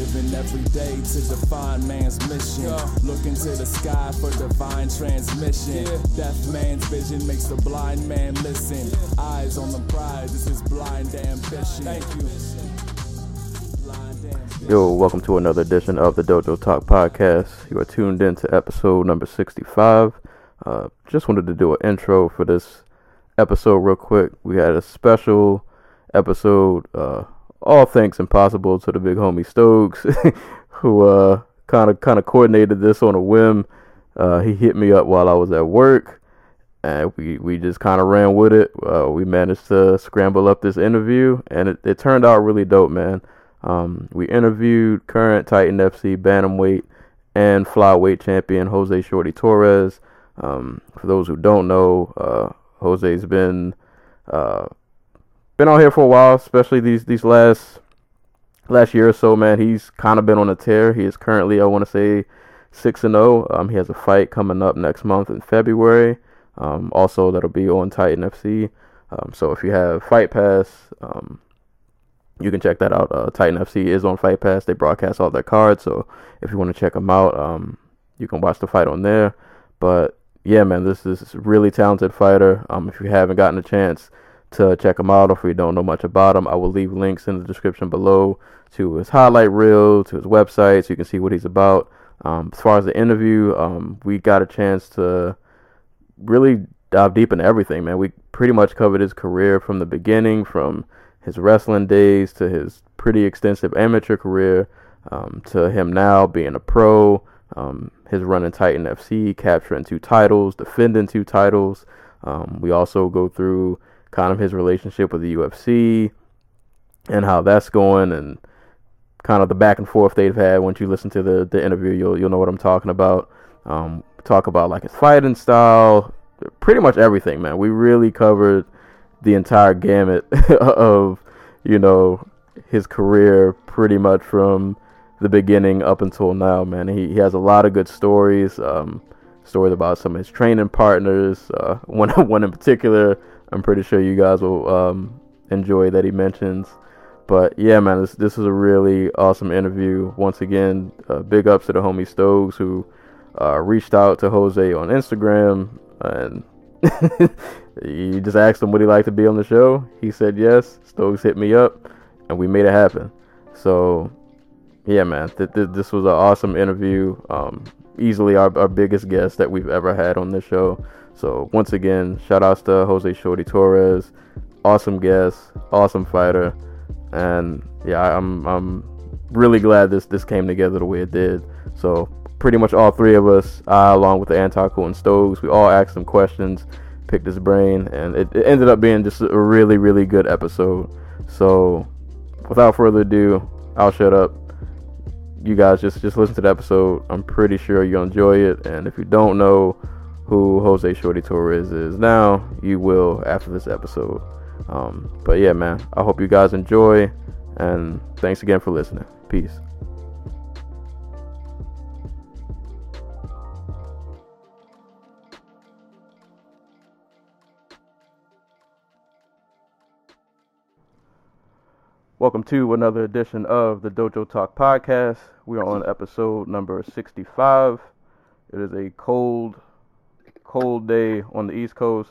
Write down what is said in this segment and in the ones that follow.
Living every day to define man's mission. Looking to the sky for divine transmission. Deaf man's vision makes the blind man listen. Eyes on the prize, this is blind ambition. Thank you. Yo, welcome to another edition of the Dojo Talk Podcast. You are tuned in to episode number 65. Uh, just wanted to do an intro for this episode real quick. We had a special episode, uh, all thanks impossible to the big homie Stokes, who uh kind of kind of coordinated this on a whim. Uh, he hit me up while I was at work, and we we just kind of ran with it. Uh, we managed to scramble up this interview, and it, it turned out really dope, man. Um, we interviewed current Titan FC bantamweight and flyweight champion Jose Shorty Torres. Um, for those who don't know, uh, Jose's been uh, been out here for a while, especially these these last last year or so. Man, he's kind of been on a tear. He is currently, I want to say, six and zero. Um, he has a fight coming up next month in February. Um, also, that'll be on Titan FC. Um, so if you have Fight Pass, um, you can check that out. Uh, Titan FC is on Fight Pass. They broadcast all their cards, so if you want to check them out, um, you can watch the fight on there. But yeah, man, this is a really talented fighter. Um, if you haven't gotten a chance to check him out, if you don't know much about him, I will leave links in the description below to his highlight reel, to his website, so you can see what he's about. Um, as far as the interview, um, we got a chance to really dive deep into everything, man. We pretty much covered his career from the beginning, from his wrestling days to his pretty extensive amateur career, um, to him now being a pro, um, his run in Titan FC, capturing two titles, defending two titles. Um, we also go through kind of his relationship with the UFC and how that's going, and kind of the back and forth they've had. Once you listen to the, the interview, you'll you'll know what I'm talking about. Um, talk about like his fighting style, pretty much everything, man. We really covered the entire gamut of you know his career, pretty much from the beginning up until now, man. He, he has a lot of good stories. Um, stories about some of his training partners. Uh, one one in particular, I'm pretty sure you guys will um, enjoy that he mentions. But yeah, man, this this is a really awesome interview. Once again, uh, big ups to the homie Stokes who uh, reached out to Jose on Instagram and he just asked him would he like to be on the show. He said yes. Stokes hit me up, and we made it happen. So yeah, man, th- th- this was an awesome interview. Um, easily our, our biggest guest that we've ever had on this show. So once again, shout outs to Jose Shorty Torres, awesome guest, awesome fighter, and yeah, I'm I'm really glad this this came together the way it did. So pretty much all three of us, I along with the Antarco and Stokes, we all asked some questions, picked his brain, and it, it ended up being just a really really good episode. So without further ado, I'll shut up you guys just just listen to the episode. I'm pretty sure you'll enjoy it. And if you don't know who Jose Shorty Torres is now, you will after this episode. Um, but yeah, man, I hope you guys enjoy. And thanks again for listening. Peace. Welcome to another edition of the Dojo Talk podcast. We are on episode number 65. It is a cold, cold day on the East Coast.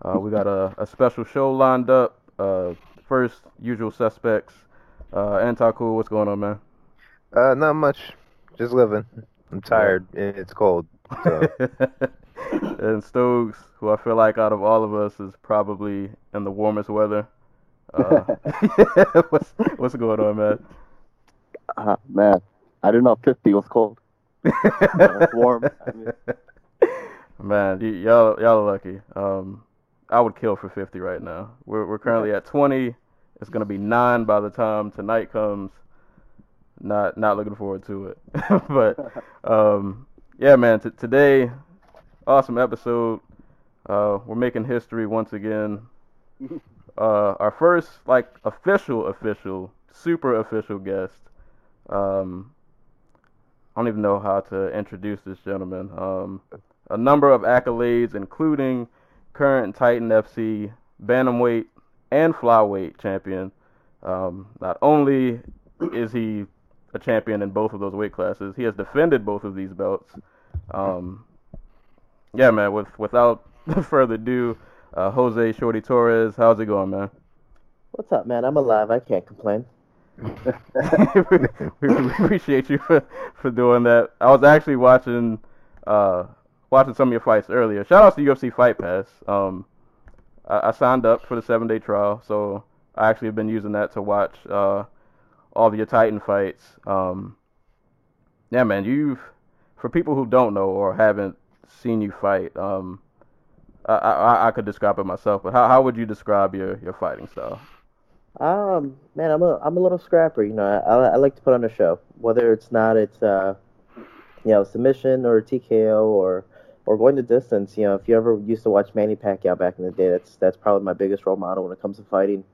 Uh, we got a, a special show lined up. Uh, first, usual suspects. Uh, Antaku, what's going on, man? Uh, not much. Just living. I'm tired and it's cold. So. and Stokes, who I feel like out of all of us is probably in the warmest weather. Uh, what's what's going on, man? Uh, man, I didn't know 50 was cold. it's warm. I mean, Man, y- y'all y'all are lucky. Um, I would kill for 50 right now. We're we're currently at 20. It's gonna be nine by the time tonight comes. Not not looking forward to it. but um, yeah, man. T- today, awesome episode. Uh, we're making history once again. Uh, our first like official, official, super official guest. Um, I don't even know how to introduce this gentleman. Um, a number of accolades, including current Titan FC bantamweight and flyweight champion. Um, not only is he a champion in both of those weight classes, he has defended both of these belts. Um, yeah, man. With without further ado, uh, Jose Shorty Torres, how's it going, man? What's up, man? I'm alive. I can't complain. we, we appreciate you for, for doing that. I was actually watching uh, watching some of your fights earlier. Shout out to UFC Fight Pass. Um, I, I signed up for the seven day trial, so I actually have been using that to watch uh, all of your Titan fights. Um, yeah, man, you've for people who don't know or haven't seen you fight, um, I, I I could describe it myself, but how how would you describe your your fighting style? Um, man, I'm a I'm a little scrapper. You know, I, I like to put on a show, whether it's not it's uh, you know, submission or TKO or or going the distance. You know, if you ever used to watch Manny Pacquiao back in the day, that's that's probably my biggest role model when it comes to fighting.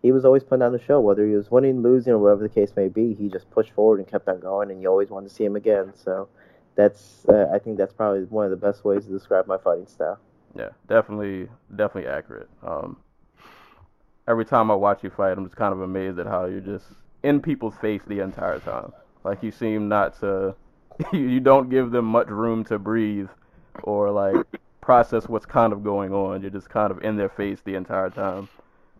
He was always putting on the show, whether he was winning, losing, or whatever the case may be. He just pushed forward and kept on going, and you always wanted to see him again. So, that's uh, I think that's probably one of the best ways to describe my fighting style. Yeah, definitely, definitely accurate. Um, every time I watch you fight, I'm just kind of amazed at how you're just in people's face the entire time. Like you seem not to, you don't give them much room to breathe or like process what's kind of going on. You're just kind of in their face the entire time.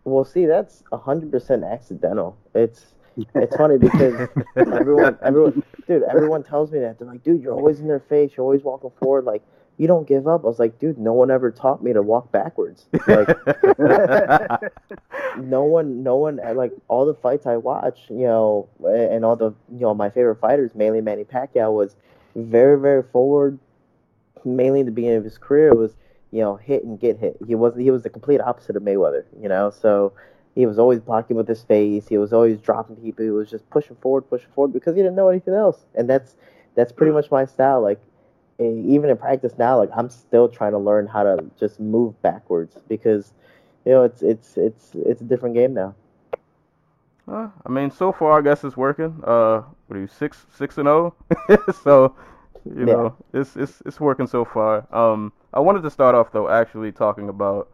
Well, see, that's hundred percent accidental. It's it's funny because everyone, everyone, dude, everyone tells me that they're like, dude, you're always in their face. You're always walking forward. Like you don't give up. I was like, dude, no one ever taught me to walk backwards. Like no one, no one. Like all the fights I watch, you know, and all the, you know, my favorite fighters, mainly Manny Pacquiao, was very, very forward. Mainly in the beginning of his career was, you know, hit and get hit. He was he was the complete opposite of Mayweather. You know, so he was always blocking with his face. He was always dropping people. He was just pushing forward, pushing forward because he didn't know anything else. And that's that's pretty much my style. Like eh, even in practice now, like I'm still trying to learn how to just move backwards because you know it's it's it's it's a different game now. Uh, I mean, so far I guess it's working. Uh, what are you six six and zero? so you Yeah. know, it's it's it's working so far. Um, I wanted to start off though, actually talking about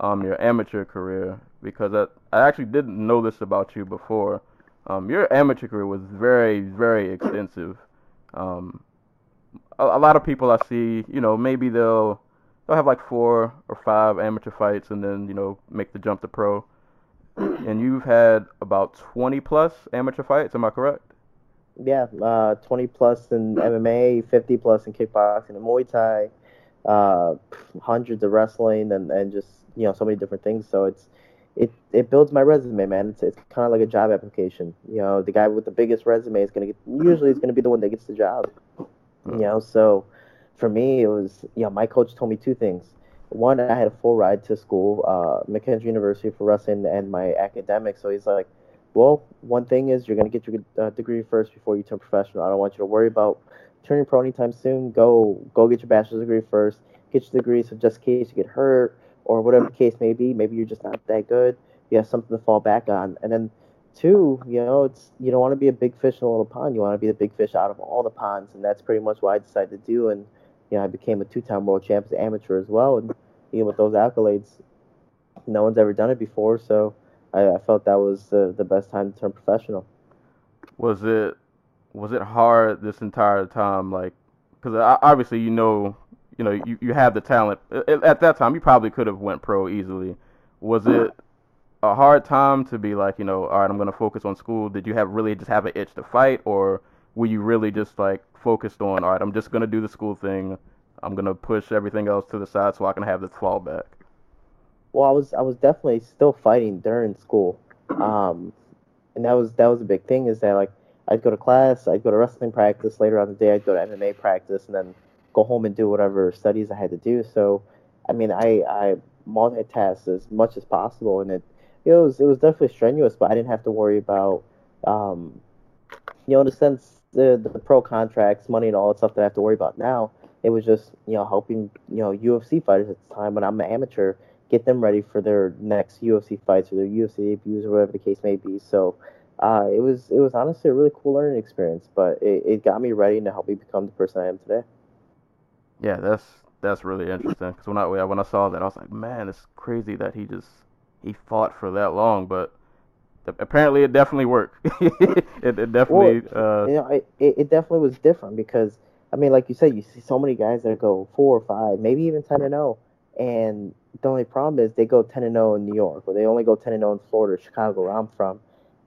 um your amateur career because I I actually didn't know this about you before. Um, your amateur career was very very extensive. Um, a, a lot of people I see, you know, maybe they'll they'll have like four or five amateur fights and then you know make the jump to pro. And you've had about 20 plus amateur fights, am I correct? Yeah, uh, 20 plus in MMA, 50 plus in kickboxing and Muay Thai, uh, hundreds of wrestling, and, and just you know so many different things. So it's it it builds my resume, man. It's it's kind of like a job application. You know, the guy with the biggest resume is gonna get usually is gonna be the one that gets the job. You know, so for me it was you know my coach told me two things. One, I had a full ride to school, uh, McKendree University for wrestling and my academics. So he's like, well, one thing is you're gonna get your uh, degree first before you turn professional. I don't want you to worry about turning pro anytime soon. Go go get your bachelor's degree first. Get your degree so just in case you get hurt or whatever the case may be, maybe you're just not that good. You have something to fall back on. And then two, you know, it's you don't want to be a big fish in a little pond. You want to be the big fish out of all the ponds, and that's pretty much what I decided to do. And you know, I became a two-time world champ as an amateur as well. And know, with those accolades, no one's ever done it before. So I, I felt that was the, the best time to turn professional. Was it was it hard this entire time? Like, because obviously you know you know you, you have the talent. At, at that time, you probably could have went pro easily. Was it a hard time to be like, you know, all right, I'm gonna focus on school? Did you have really just have an itch to fight, or were you really just like focused on, all right, I'm just gonna do the school thing. I'm gonna push everything else to the side so I can have this fallback. Well, I was I was definitely still fighting during school, um, and that was that was a big thing. Is that like I'd go to class, I'd go to wrestling practice. Later on the day, I'd go to MMA practice, and then go home and do whatever studies I had to do. So, I mean, I I multitasked as much as possible, and it it was it was definitely strenuous, but I didn't have to worry about, um, you know, in a sense the the pro contracts, money, and all that stuff that I have to worry about now. It was just you know helping you know UFC fighters at the time when I'm an amateur get them ready for their next UFC fights or their UFC debuts or whatever the case may be. So uh, it was it was honestly a really cool learning experience, but it, it got me ready to help me become the person I am today. Yeah, that's that's really interesting. Because when I when I saw that, I was like, man, it's crazy that he just he fought for that long, but apparently it definitely worked. it, it definitely. Well, uh, you know, it, it definitely was different because I mean, like you said, you see so many guys that go four or five, maybe even ten and zero, oh, and the only problem is they go ten and zero oh in New York, or they only go ten and zero oh in Florida, Chicago, where I'm from,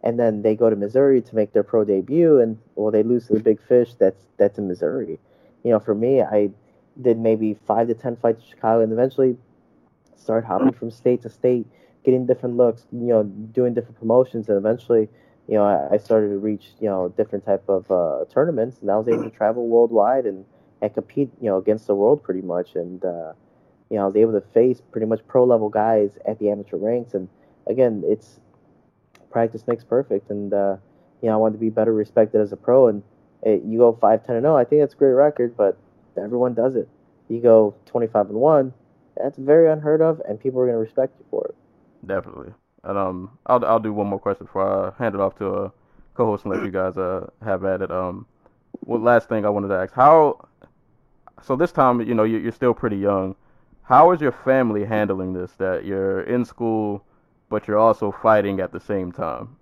and then they go to Missouri to make their pro debut, and well, they lose to the big fish. That's that's in Missouri. You know, for me, I did maybe five to ten fights in Chicago, and eventually started hopping from state to state getting different looks, you know, doing different promotions, and eventually, you know, I, I started to reach, you know, different type of uh, tournaments, and I was able to travel worldwide and and compete, you know, against the world pretty much, and uh, you know, I was able to face pretty much pro level guys at the amateur ranks, and again, it's practice makes perfect, and uh, you know, I wanted to be better respected as a pro, and it, you go five ten and zero, I think that's a great record, but everyone does it. You go twenty five and one, that's very unheard of, and people are going to respect you for it. Definitely. And um, I'll I'll do one more question before I hand it off to a co-host and let you guys uh have at it. Um, one last thing I wanted to ask: How? So this time, you know, you're still pretty young. How is your family handling this? That you're in school, but you're also fighting at the same time.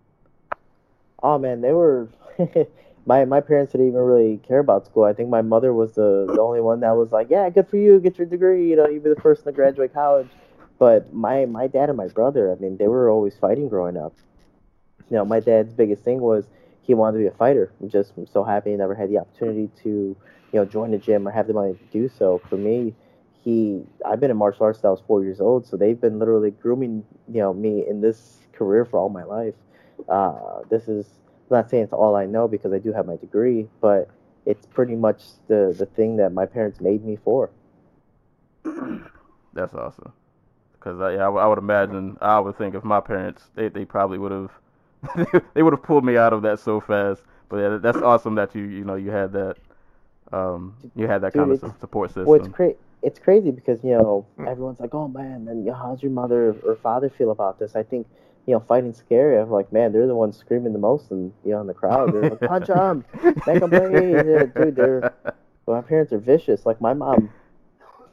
Oh man, they were. my my parents didn't even really care about school. I think my mother was the the only one that was like, "Yeah, good for you, get your degree. You know, you'll be the first to graduate college." But my my dad and my brother, I mean, they were always fighting growing up. You know, my dad's biggest thing was he wanted to be a fighter. I'm just so happy he never had the opportunity to, you know, join the gym or have the money to do so. For me, he I've been in martial arts since I was four years old, so they've been literally grooming, you know, me in this career for all my life. Uh, this is I'm not saying it's all I know because I do have my degree, but it's pretty much the the thing that my parents made me for. That's awesome. Because I, I, would imagine, I would think if my parents, they, they probably would have, they would have pulled me out of that so fast. But yeah, that's awesome that you, you know, you had that, um, you had that Dude, kind of support system. Well, it's crazy. It's crazy because you know hmm. everyone's like, "Oh man," and you know, how's your mother or father feel about this? I think you know, fighting scary. I'm like, man, they're the ones screaming the most, and you know, in the crowd, they're like, punch them, make them bleed, yeah, dude. They're, well, my parents are vicious. Like my mom,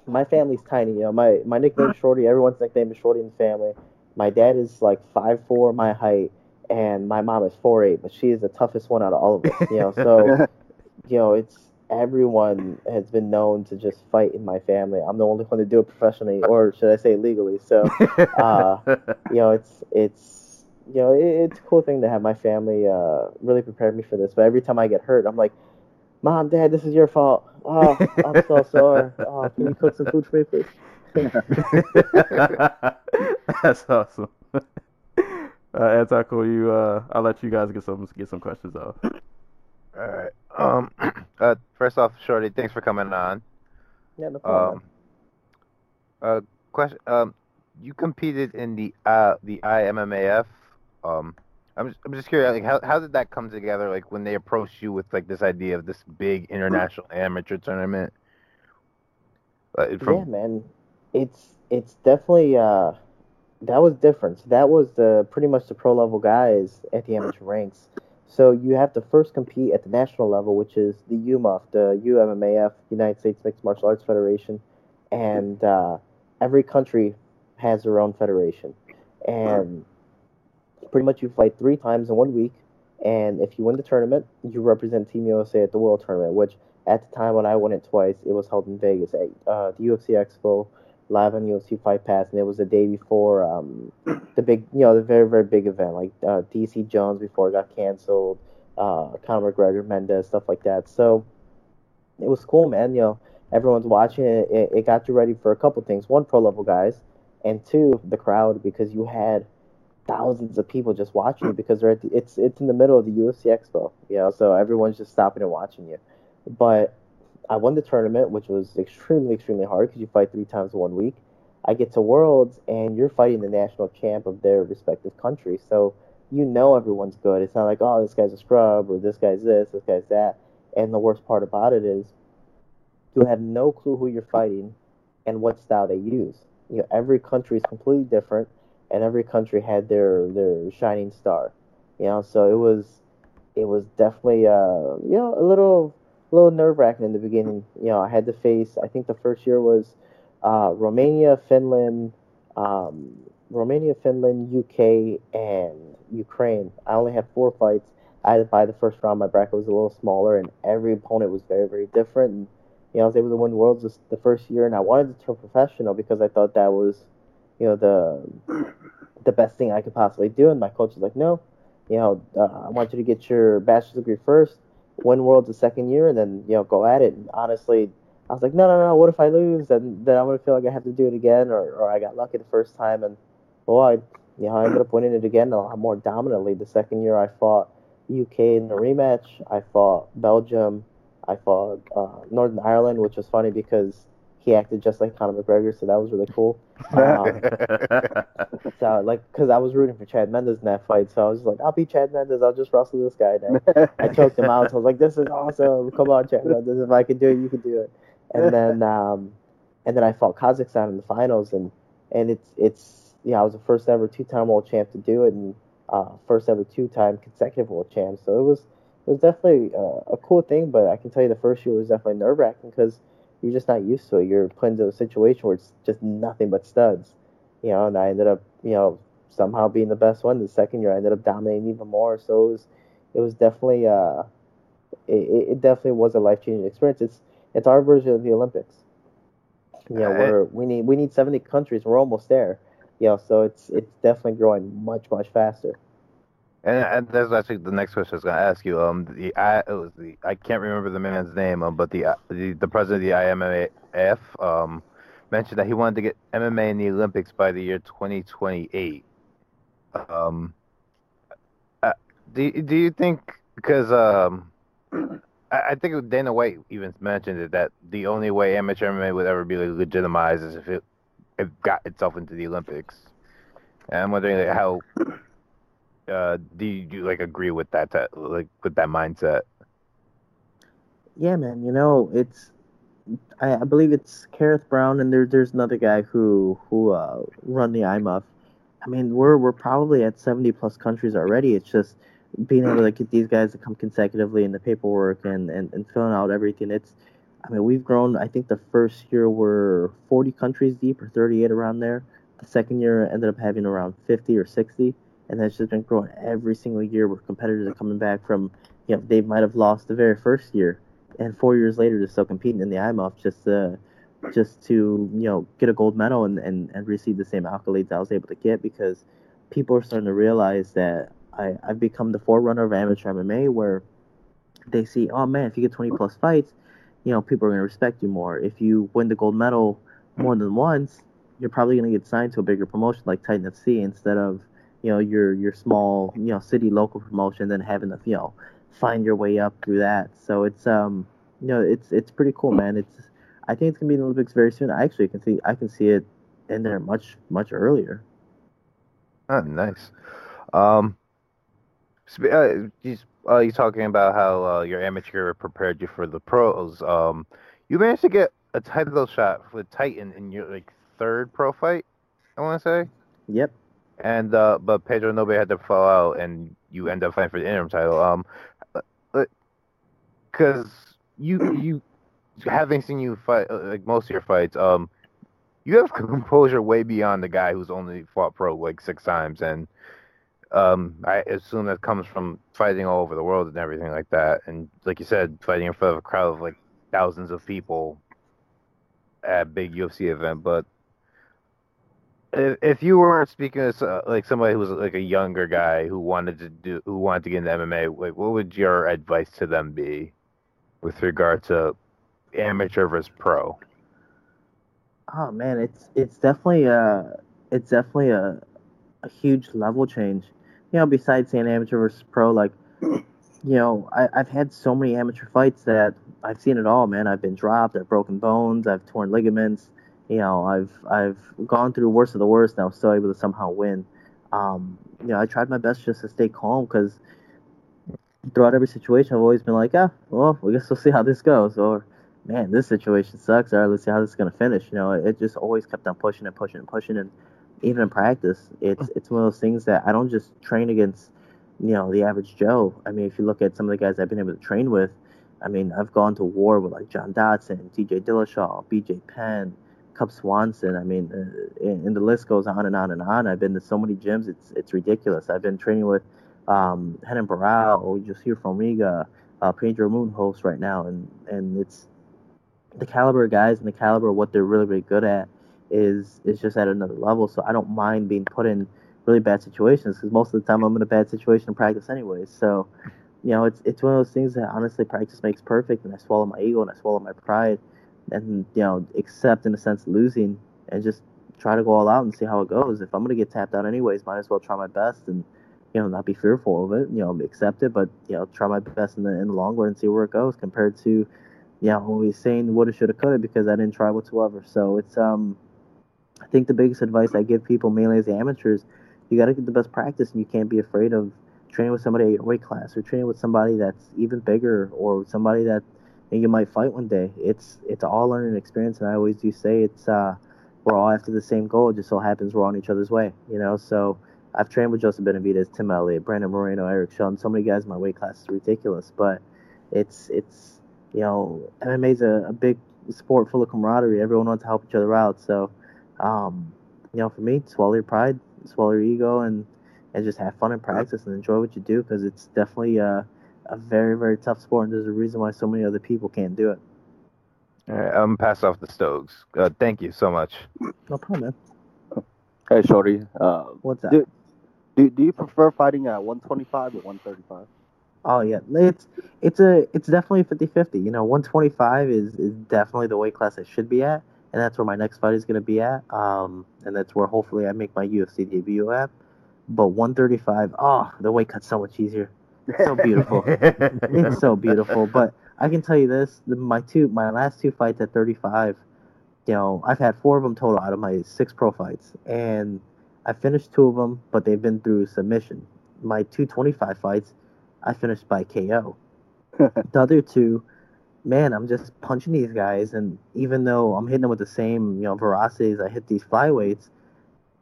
my family's tiny. You know, my my nickname is Shorty. Everyone's nickname is Shorty in the family. My dad is like five four my height, and my mom is four eight, but she is the toughest one out of all of us. You know, so you know it's everyone has been known to just fight in my family. I'm the only one to do it professionally, or should I say legally? So, uh, you know, it's it's you know it, it's a cool thing to have my family uh, really prepare me for this. But every time I get hurt, I'm like, Mom, Dad, this is your fault. Oh, I'm so sorry. Oh, can you cook some food for me, please? That's awesome. Uh, Anti-Cool, you, uh, I'll let you guys get some get some questions off. All right. Um. Uh. First off, Shorty, thanks for coming on. Yeah, no problem. Um. Uh. Question. Um. You competed in the uh the IMMAF. Um. I'm just, I'm just curious, like how how did that come together? Like when they approached you with like this idea of this big international amateur tournament. Uh, from... Yeah, man, it's it's definitely uh that was different. So that was the pretty much the pro level guys at the amateur ranks. So you have to first compete at the national level, which is the UMAF, the UMMAF, United States Mixed Martial Arts Federation, and uh, every country has their own federation, and pretty much you fight three times in one week, and if you win the tournament, you represent Team USA at the World Tournament, which at the time when I won it twice, it was held in Vegas at uh, the UFC Expo, live on UFC Fight Pass, and it was the day before um, the big, you know, the very very big event like uh, DC Jones before it got canceled, uh, Conor McGregor, Mendes, stuff like that. So it was cool, man. You know, everyone's watching it. It, it got you ready for a couple things: one, pro level guys, and two, the crowd because you had thousands of people just watching you because they're at the, it's it's in the middle of the UFC Expo, you know, so everyone's just stopping and watching you. But I won the tournament, which was extremely extremely hard because you fight three times in one week. I get to Worlds and you're fighting the national champ of their respective country, so you know everyone's good. It's not like oh this guy's a scrub or this guy's this, this guy's that. And the worst part about it is you had no clue who you're fighting and what style they use. You know, every country is completely different, and every country had their their shining star. You know, so it was it was definitely uh you know a little a little nerve wracking in the beginning. You know, I had to face. I think the first year was uh, Romania, Finland, um, Romania, Finland, UK, and Ukraine. I only had four fights. I had to by the first round, my bracket was a little smaller, and every opponent was very, very different. And you know, I was able to win worlds the first year, and I wanted to turn professional because I thought that was, you know, the the best thing I could possibly do. And my coach was like, no, you know, uh, I want you to get your bachelor's degree first, win worlds the second year, and then you know go at it. And honestly, I was like, no, no, no. What if I lose? Then then I'm gonna feel like I have to do it again, or, or I got lucky the first time, and well, I you know I ended up winning it again a lot more dominantly. The second year I fought UK in the rematch. I fought Belgium. I fought uh, Northern Ireland, which was funny because he acted just like Conor McGregor, so that was really cool. Um, so like, cause I was rooting for Chad Mendes in that fight, so I was like, I'll beat Chad Mendes. I'll just wrestle this guy. I, I choked him out. So I was like, this is awesome. Come on, Chad Mendes. If I can do it, you can do it. And then, um, and then I fought Kazakhstan in the finals, and and it's it's yeah, I was the first ever two-time world champ to do it, and uh, first ever two-time consecutive world champ. So it was it was definitely uh, a cool thing. But I can tell you, the first year was definitely nerve-wracking because you're just not used to it. You're put into a situation where it's just nothing but studs, you know. And I ended up, you know, somehow being the best one. The second year, I ended up dominating even more. So it was, it was definitely, uh, it, it definitely was a life changing experience. It's it's our version of the Olympics. You know, Uh, we're we need we need 70 countries. We're almost there. You know, so it's it's definitely growing much much faster. And, and that's actually the next question I was going to ask you. Um, the I it was the I can't remember the man's name. Um, but the uh, the, the president of the IMMAF um mentioned that he wanted to get MMA in the Olympics by the year 2028. Um, uh, do do you think because um I, I think Dana White even mentioned it that the only way amateur MMA would ever be legitimized is if it it got itself into the Olympics. And I'm wondering like, how uh, do you, do you like agree with that, that like with that mindset? Yeah, man. You know, it's I, I believe it's Kerrith Brown, and there there's another guy who who uh, run the IMMAF. I mean, we're we're probably at 70 plus countries already. It's just being able to get these guys to come consecutively in the paperwork and, and, and filling out everything. It's I mean, we've grown. I think the first year we're 40 countries deep or 38 around there. The second year ended up having around 50 or 60, and that's just been growing every single year. Where competitors are coming back from, you know, they might have lost the very first year, and four years later they're still competing in the IMMAF just to, just to you know get a gold medal and, and, and receive the same accolades I was able to get because people are starting to realize that I, I've become the forerunner of amateur MMA where they see, oh man, if you get 20 plus fights, you know, people are going to respect you more. If you win the gold medal more than once, you're probably going to get signed to a bigger promotion like Titan FC instead of, you know, your your small, you know, city local promotion, then having to, you know, find your way up through that. So it's um, you know, it's it's pretty cool, man. It's I think it's gonna be in the Olympics very soon. I actually can see I can see it in there much much earlier. ah nice. Um, sp- uh, you, uh, you talking about how uh, your amateur prepared you for the pros. Um, you managed to get a title shot with Titan in your like third pro fight. I want to say. Yep. And uh, but Pedro Nobre had to fall out, and you end up fighting for the interim title. Um, because you you having seen you fight uh, like most of your fights, um, you have composure way beyond the guy who's only fought pro like six times, and um, I assume that comes from fighting all over the world and everything like that. And like you said, fighting in front of a crowd of like thousands of people at a big UFC event, but if, you weren't speaking as uh, like somebody who was like a younger guy who wanted to do who wanted to get into MMA, like what would your advice to them be with regard to amateur versus pro? Oh man, it's it's definitely a it's definitely a a huge level change. You know, besides saying amateur versus pro, like you know, I, I've had so many amateur fights that I've seen it all, man. I've been dropped, I've broken bones, I've torn ligaments. You know, I've I've gone through worst of the worst, and I was still able to somehow win. Um, you know, I tried my best just to stay calm because throughout every situation, I've always been like, ah, well, I guess we'll see how this goes, or man, this situation sucks. All right, let's see how this is gonna finish. You know, it just always kept on pushing and pushing and pushing, and even in practice, it's it's one of those things that I don't just train against, you know, the average Joe. I mean, if you look at some of the guys I've been able to train with, I mean, I've gone to war with like John Dodson, T.J. Dillashaw, B.J. Penn, Cub Swanson. I mean, uh, and, the list goes on and on and on. I've been to so many gyms, it's it's ridiculous. I've been training with um, Renan Barão, just here from Riga, uh, Pedro Munhoz right now, and and it's the caliber of guys and the caliber of what they're really really good at is is just at another level. So I don't mind being put in really bad situations because most of the time I'm in a bad situation in practice anyways. So you know, it's it's one of those things that honestly practice makes perfect, and I swallow my ego and I swallow my pride, and you know, accept in a sense losing and just try to go all out and see how it goes. If I'm gonna get tapped out anyways, might as well try my best and you know not be fearful of it. You know, accept it, but you know, try my best in the in the long run and see where it goes compared to you know always saying woulda, shoulda, coulda because I didn't try whatsoever. So it's um, I think the biggest advice I give people mainly as amateurs, you got to get the best practice and you can't be afraid of training with somebody at your weight class or training with somebody that's even bigger or somebody that you might fight one day. It's it's all learning experience, and I always do say it's uh, we're all after the same goal. It just so happens we're on each other's way, you know. So I've trained with Joseph Benavidez, Tim Elliott, Brandon Moreno, Eric Shelton. So many guys in my weight class is ridiculous, but it's it's you know MMA's a, a big sport full of camaraderie. Everyone wants to help each other out. So um, you know, for me, swallow your pride, swallow your ego, and and just have fun in practice and enjoy what you do because it's definitely a, a very very tough sport and there's a reason why so many other people can't do it. All right, I'm gonna pass off the Stokes. Uh, thank you so much. No problem, man. Hey, Shorty. Uh, What's that? do, do do you prefer fighting at 125 or 135? Oh yeah, it's it's a it's definitely 50-50. You know, 125 is is definitely the weight class I should be at, and that's where my next fight is going to be at. Um, and that's where hopefully I make my UFC debut at. But 135, oh, the weight cut's so much easier. It's so beautiful. it's so beautiful. But I can tell you this: the, my two, my last two fights at 35, you know, I've had four of them total out of my six pro fights, and I finished two of them, but they've been through submission. My two 25 fights, I finished by KO. the other two, man, I'm just punching these guys, and even though I'm hitting them with the same, you know, velocities I hit these flyweights,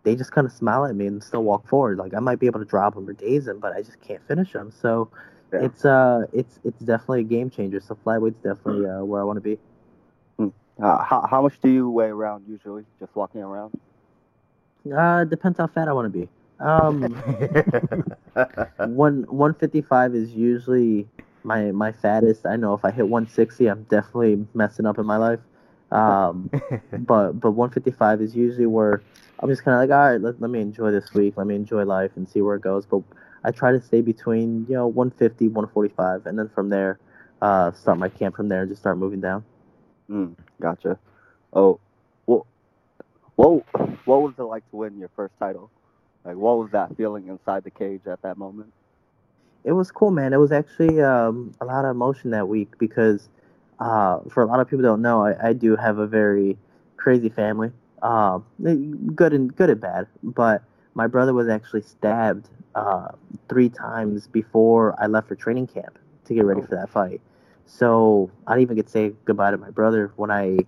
they just kind of smile at me and still walk forward. Like I might be able to drop them or daze them, but I just can't finish them. So Yeah. it's uh, it's it's definitely a game changer. So flyweight's definitely uh, where I want to be. Uh, how how much do you weigh around usually? Just walking around? Uh, depends how fat I want to be. Um, one 155 is usually my my fattest. I know if I hit 160, I'm definitely messing up in my life. Um, but but 155 is usually where I'm just kind of like, all right, let, let me enjoy this week, let me enjoy life and see where it goes. But I try to stay between you know 150, 145, and then from there, uh, start my camp from there and just start moving down. Mm, gotcha. Oh, what what what was it like to win your first title? Like, what was that feeling inside the cage at that moment? it was cool, man. It was actually um, a lot of emotion that week because uh, for a lot of people don't know, I, I do have a very crazy family. Um, good and good and bad, but my brother was actually stabbed uh, three times before I left for training camp to get ready for that fight. So I didn't even get to say goodbye to my brother when I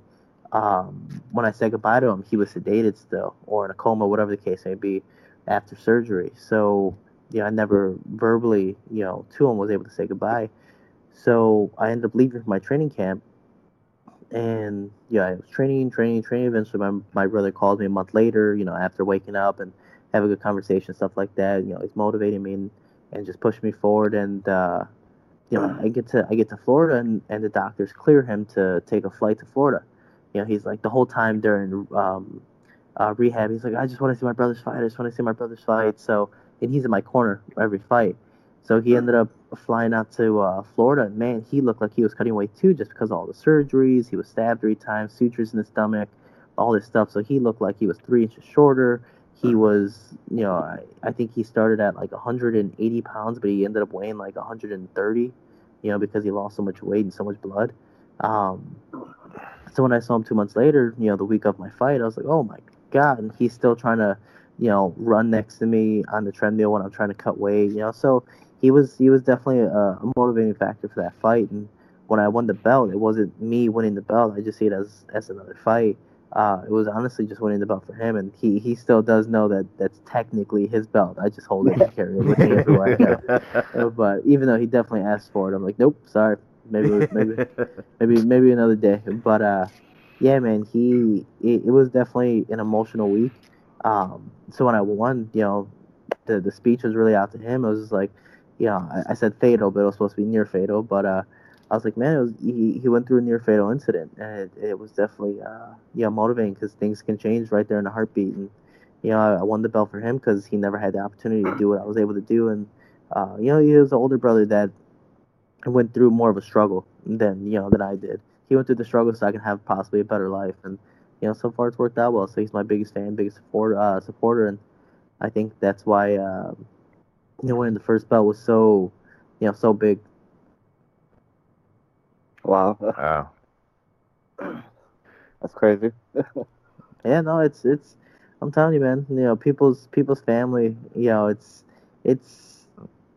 um, when I said goodbye to him. He was sedated still, or in a coma, whatever the case may be, after surgery. So you know, I never verbally, you know, to him was able to say goodbye. So I ended up leaving for my training camp. And yeah, I was training, training, training. Eventually, my, my brother called me a month later, you know, after waking up and have a good conversation, stuff like that. You know, he's motivating me and, and just pushing me forward. And, uh, you know, I get to I get to Florida and, and the doctors clear him to take a flight to Florida. You know, he's like the whole time during um, uh, rehab, he's like, I just want to see my brother's fight. I just want to see my brother's fight. So, and he's in my corner every fight. So he ended up flying out to uh, Florida, and man, he looked like he was cutting weight too, just because of all the surgeries. He was stabbed three times, sutures in the stomach, all this stuff. So he looked like he was three inches shorter. He was, you know, I, I think he started at like 180 pounds, but he ended up weighing like 130, you know, because he lost so much weight and so much blood. Um, so when I saw him two months later, you know, the week of my fight, I was like, oh my god, and he's still trying to, you know, run next to me on the treadmill when I'm trying to cut weight, you know. So he was he was definitely a, a motivating factor for that fight. And when I won the belt, it wasn't me winning the belt. I just see it as as another fight. Uh, it was honestly just winning the belt for him, and he, he still does know that that's technically his belt. I just hold it and carry it with me everywhere I go. Uh, But even though he definitely asked for it, I'm like, nope, sorry, maybe maybe maybe maybe another day. But uh, yeah, man, he it, it was definitely an emotional week. Um, so when I won, you know, the the speech was really out to him. It was just like, know, I, I said fatal, but it was supposed to be near fatal. But uh, I was like, man, it was he, he went through a near fatal incident, and it, it was definitely uh, yeah motivating because things can change right there in a heartbeat. And you know, I, I won the belt for him because he never had the opportunity to do what I was able to do, and uh, you know, he was an older brother that went through more of a struggle than you know than I did. He went through the struggle so I can have possibly a better life, and you know, so far it's worked out well. So he's my biggest fan, biggest support, uh, supporter, and I think that's why uh, you know winning the first belt was so you know so big. Wow, Wow. that's crazy. Yeah, no, it's it's. I'm telling you, man. You know, people's people's family. You know, it's it's.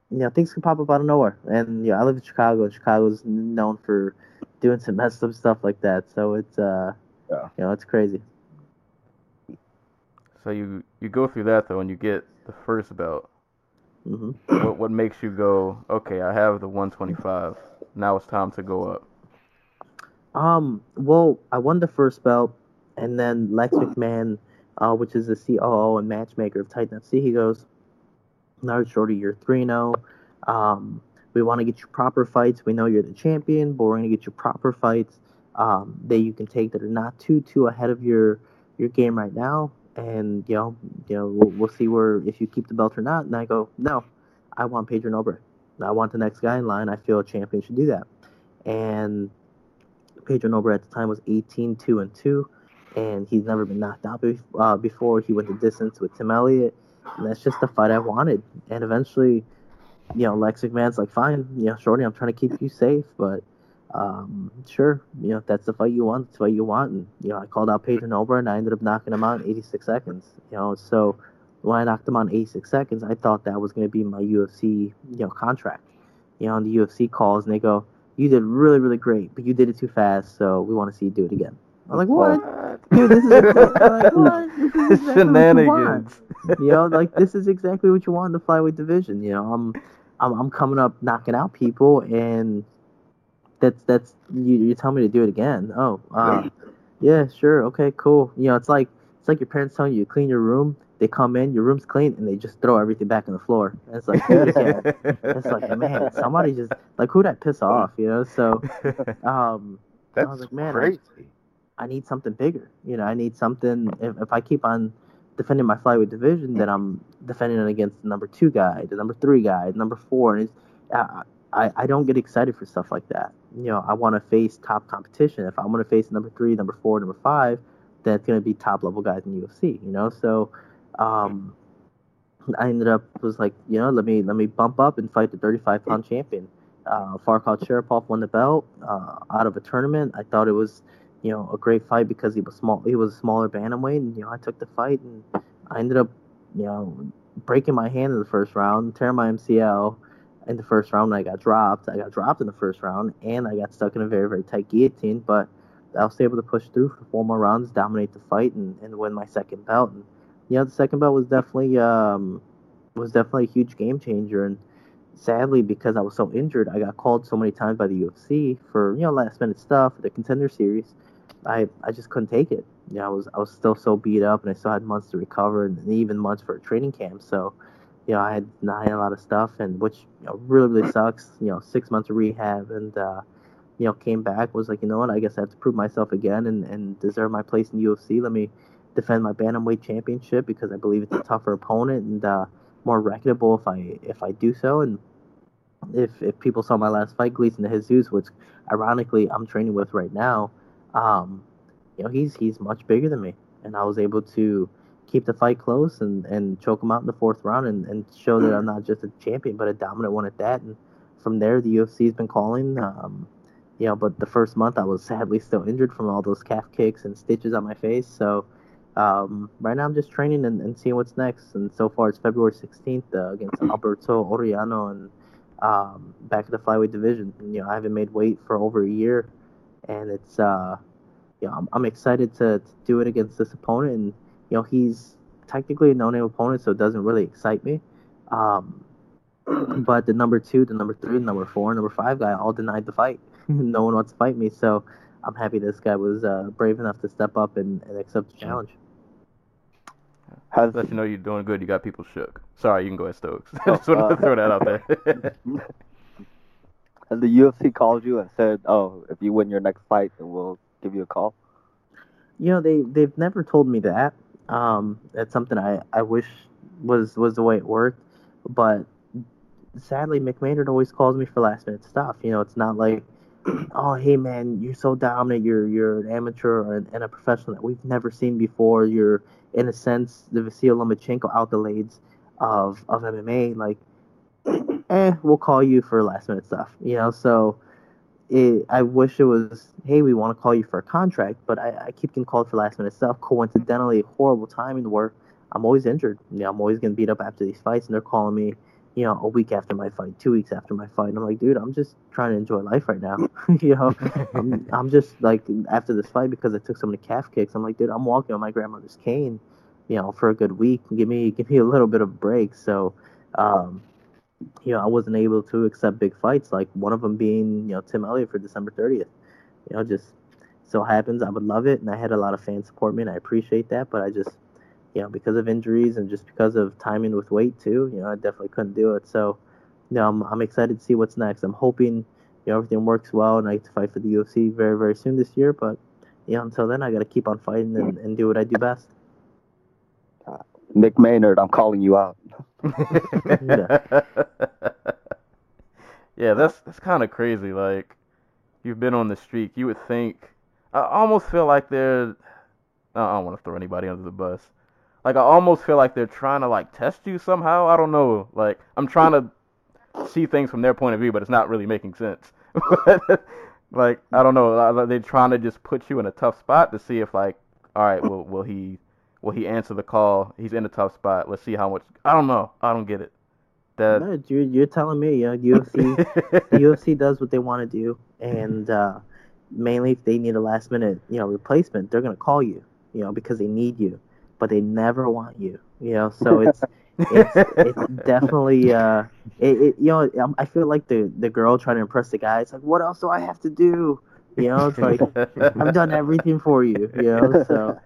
You know, things can pop up out of nowhere, and you know, I live in Chicago, and Chicago's known for doing some messed up stuff like that. So it's uh, Yeah. you know, it's crazy. So you you go through that though, and you get the first belt. Hmm What what makes you go? Okay, I have the 125. Now it's time to go up. Um, well, I won the first belt, and then Lex McMahon, uh, which is the COO and matchmaker of Titan FC, he goes, "Now, Shorty, you're three zero. Um, we want to get you proper fights. We know you're the champion, but we're gonna get you proper fights um, that you can take that are not too too ahead of your your game right now. And you know, you know, we'll, we'll see where if you keep the belt or not." And I go, "No, I want Pedro Nobre. I want the next guy in line. I feel a champion should do that." And Pedro Nobre at the time was 18 2 and 2, and he's never been knocked out be- uh, before. He went the distance with Tim Elliott, and that's just the fight I wanted. And eventually, you know, Lex McMahon's like, fine, you know, Shorty, I'm trying to keep you safe, but um, sure, you know, if that's the fight you want, that's the fight you want. And, you know, I called out Pedro Nobre, and I ended up knocking him out in 86 seconds, you know, so when I knocked him out in 86 seconds, I thought that was going to be my UFC, you know, contract. You know, and the UFC calls, and they go, you did really, really great, but you did it too fast, so we want to see you do it again. I'm like, what? Dude, this is like, what? This is exactly what you want. Shenanigans. You know, like this is exactly what you want in the flyweight division. You know, I'm, I'm, I'm coming up knocking out people, and that's that's you. You tell me to do it again. Oh, uh, yeah, sure, okay, cool. You know, it's like it's like your parents telling you to clean your room. They come in, your room's clean, and they just throw everything back on the floor. And it's like, it. It's like, man, somebody just like who'd I piss off? You know, so um, That's was like, man, I- crazy. I need something bigger. You know, I need something. If, if I keep on defending my flyweight division, then I'm defending it against the number two guy, the number three guy, the number four, and it's, I, I I don't get excited for stuff like that. You know, I want to face top competition. If I want to face number three, number four, number five, then it's gonna be top level guys in UFC. You know, so um, I ended up was like, you know, let me let me bump up and fight the 35 pound champion. Uh, Farkhad Sharipov won the belt uh, out of a tournament. I thought it was you know, a great fight because he was small. He was a smaller bantamweight, and you know, I took the fight, and I ended up, you know, breaking my hand in the first round, tearing my MCL in the first round. I got dropped. I got dropped in the first round, and I got stuck in a very, very tight guillotine. But I was able to push through for four more rounds, dominate the fight, and, and win my second belt. And you know, the second belt was definitely um, was definitely a huge game changer. And sadly, because I was so injured, I got called so many times by the UFC for you know last minute stuff, the contender series. I I just couldn't take it. You know, I was I was still so beat up, and I still had months to recover, and even months for a training camp. So, you know, I had, I had a lot of stuff, and which you know, really really sucks. You know, six months of rehab, and uh, you know, came back was like, you know what, I guess I have to prove myself again, and and deserve my place in the UFC. Let me defend my bantamweight championship because I believe it's a tougher opponent and uh, more reputable if I if I do so. And if if people saw my last fight, Gleason to Jesus, which ironically I'm training with right now, um, you know, he's he's much bigger than me, and I was able to keep the fight close and, and choke him out in the fourth round and, and show that I'm not just a champion but a dominant one at that. And from there, the UFC's been calling. Um, you know, but the first month I was sadly still injured from all those calf kicks and stitches on my face. So um, right now I'm just training and, and seeing what's next. And so far it's February 16th uh, against Alberto Oriano, and um, back in the flyweight division. You know, I haven't made weight for over a year, and it's uh, you know, I'm, I'm excited to, to do it against this opponent. And you know, he's technically a no-name opponent, so it doesn't really excite me. Um, but the number two, the number three, the number four, and number five guy all denied the fight. no one wants to fight me, so I'm happy this guy was uh, brave enough to step up and, and accept the challenge. Has Let you know you're doing good. You got people shook. Sorry, you can go ahead, Stokes. Just wanted to throw that out there. has the UFC called you and said, "Oh, if you win your next fight, then we'll give you a call"? You know, they they've never told me that. Um, that's something I, I wish was was the way it worked, but sadly, Mick Maynard always calls me for last minute stuff. You know, it's not like, oh hey man, you're so dominant. You're you're an amateur and, and a professional that we've never seen before. You're in a sense the Vasil Lomachenko accolades of of MMA. Like, eh, we'll call you for last minute stuff. You know, so. It, I wish it was, hey, we want to call you for a contract, but I, I keep getting called for last minute stuff. Coincidentally, horrible timing where I'm always injured. You know, I'm always getting beat up after these fights, and they're calling me, you know, a week after my fight, two weeks after my fight. And I'm like, dude, I'm just trying to enjoy life right now. you know, I'm, I'm just like, after this fight, because I took so many calf kicks, I'm like, dude, I'm walking on my grandmother's cane, you know, for a good week. Give me, give me a little bit of a break. So, um, you know, I wasn't able to accept big fights, like one of them being, you know, Tim Elliott for December 30th. You know, just so happens I would love it, and I had a lot of fan support me, and I appreciate that. But I just, you know, because of injuries and just because of timing with weight too, you know, I definitely couldn't do it. So, you know, I'm, I'm excited to see what's next. I'm hoping, you know, everything works well, and I get to fight for the UFC very, very soon this year. But, you know, until then, I got to keep on fighting and, and do what I do best. Mick Maynard, I'm calling you out. yeah, that's that's kind of crazy. Like, you've been on the streak. You would think. I almost feel like they're. I don't want to throw anybody under the bus. Like, I almost feel like they're trying to like test you somehow. I don't know. Like, I'm trying to see things from their point of view, but it's not really making sense. like, I don't know. They're trying to just put you in a tough spot to see if like, all right, will will he will he answer the call? He's in a tough spot. Let's see how much. I don't know. I don't get it. That No, you're, you're telling me, you know, UFC, the UFC does what they want to do, and uh, mainly if they need a last minute, you know, replacement, they're gonna call you, you know, because they need you, but they never want you, you know. So it's it's, it's definitely, uh, it, it, you know, I feel like the the girl trying to impress the guy. It's like, what else do I have to do? You know, it's like I've done everything for you, you know. So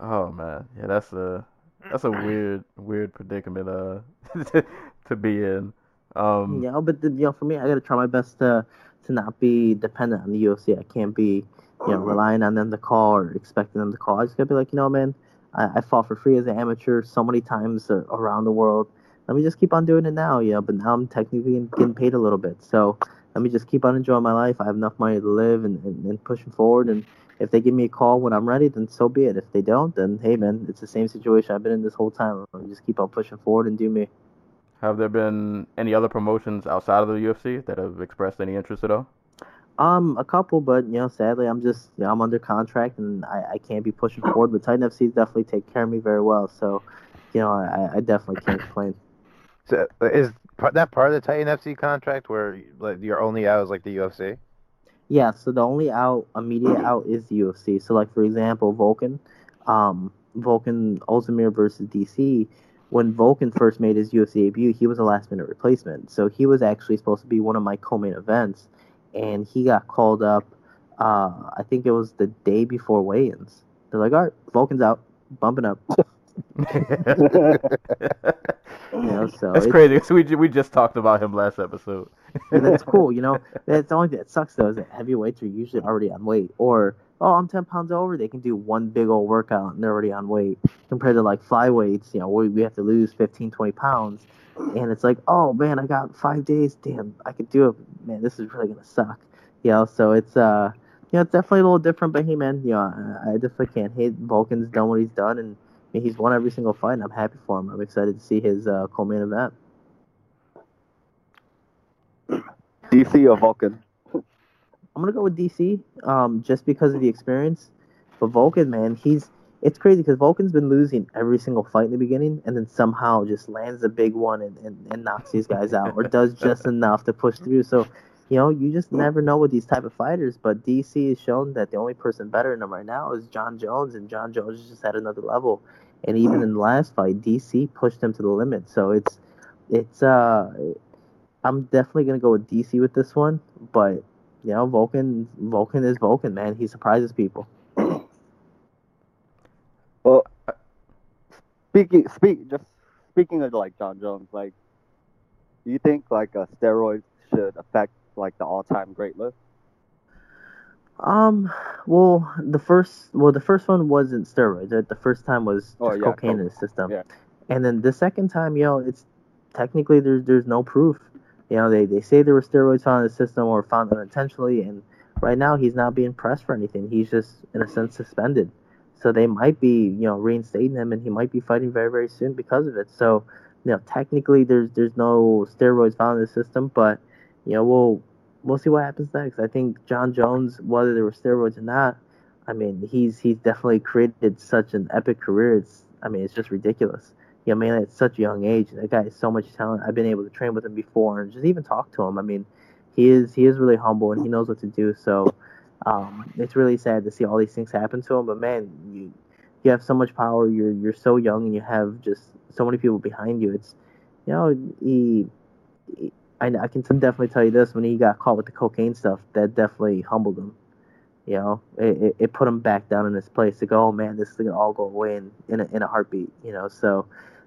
Oh man, yeah, that's a that's a weird weird predicament uh to be in. Um, know, but the, you know, for me, I gotta try my best to to not be dependent on the UFC. I can't be, you know, relying on them to call or expecting them to call. I just gotta be like, you know, man, I, I fought for free as an amateur so many times uh, around the world. Let me just keep on doing it now, you know. But now I'm technically getting paid a little bit, so let me just keep on enjoying my life. I have enough money to live and, and, and pushing forward. And if they give me a call when I'm ready, then so be it. If they don't, then hey, man, it's the same situation I've been in this whole time. Let me just keep on pushing forward and do me. have there been any other promotions outside of the UFC that have expressed any interest at all? Um, a couple, but you know, sadly, I'm just you know, I'm under contract and I, I can't be pushing forward. But Titan FC definitely take care of me very well, so you know, I, I definitely can't complain. So is that part of the Titan FC contract where like your only out is like the UFC? Yeah, so the only out immediate out is the UFC. So like for example, Volkan, um, Volkan Ozdemir versus DC. When Volkan first made his UFC debut, he was a last minute replacement. So he was actually supposed to be one of my co-main events, and he got called up. Uh, I think it was the day before weigh-ins. They're like, "All right, Volkan's out, bumping up." You know, so That's it's- crazy. 'cause we we just talked about him last episode. That's cool. You know, that's the only thing that sucks though is that heavyweights are usually already on weight, or oh, I'm 10 pounds over. They can do one big old workout and they're already on weight. Compared to like flyweights, you know, we, we have to lose 15, 20 pounds, and it's like, oh man, I got five days. Damn, I could do it. Man, this is really gonna suck. You know, so it's uh, you know, it's definitely a little different. But hey, man, you know, I, I definitely can't hate Volkan's done what he's done, and I mean, he's won every single fight, and I'm happy for him. I'm excited to see his uh, co-main event. DC or Volkan? I'm gonna go with DC, um, just because of the experience. But Volkan, man, he's it's crazy because Volkan's been losing every single fight in the beginning, and then somehow just lands a big one and, and, and knocks these guys out, or does just enough to push through. So, you know, you just never know with these type of fighters. But DC has shown that the only person better than him right now is Jon Jones, and Jon Jones is just at another level. And even in the last fight, DC pushed him to the limit. So it's it's uh, I'm definitely gonna go with DC with this one, but you know, Vulcan Volkan is Volkan, man. He surprises people. Well, speaking speak just speaking of like Jon Jones, like, do you think like uh, steroids should affect like the all-time great list? Um, well, the first well the first one wasn't steroids. Right? The first time was just Oh, yeah, cocaine in the system, Yeah. and then the second time, you know, it's technically there's there's no proof. You know, they they say there were steroids found in the system or found unintentionally, and right now he's not being pressed for anything. He's just in a sense suspended. So they might be, you know, reinstating him, and he might be fighting very, very soon because of it. So, you know, technically there's there's no steroids found in the system, but you know, we'll we'll see what happens next. I think Jon Jones, whether there were steroids or not, I mean, he's he's definitely created such an epic career. It's I mean, it's just ridiculous. You know, mainly at such a young age. That guy has so much talent. I've been able to train with him before and just even talk to him. I mean, he is he is really humble and he knows what to do. So um, it's really sad to see all these things happen to him. But man, you you have so much power. You're you're so young and you have just so many people behind you. It's you know he. he I, I can definitely tell you this: when he got caught with the cocaine stuff, that definitely humbled him. You know, it, it, it put him back down in his place to go, oh man, this is gonna all go away in in a, in a heartbeat. You know, so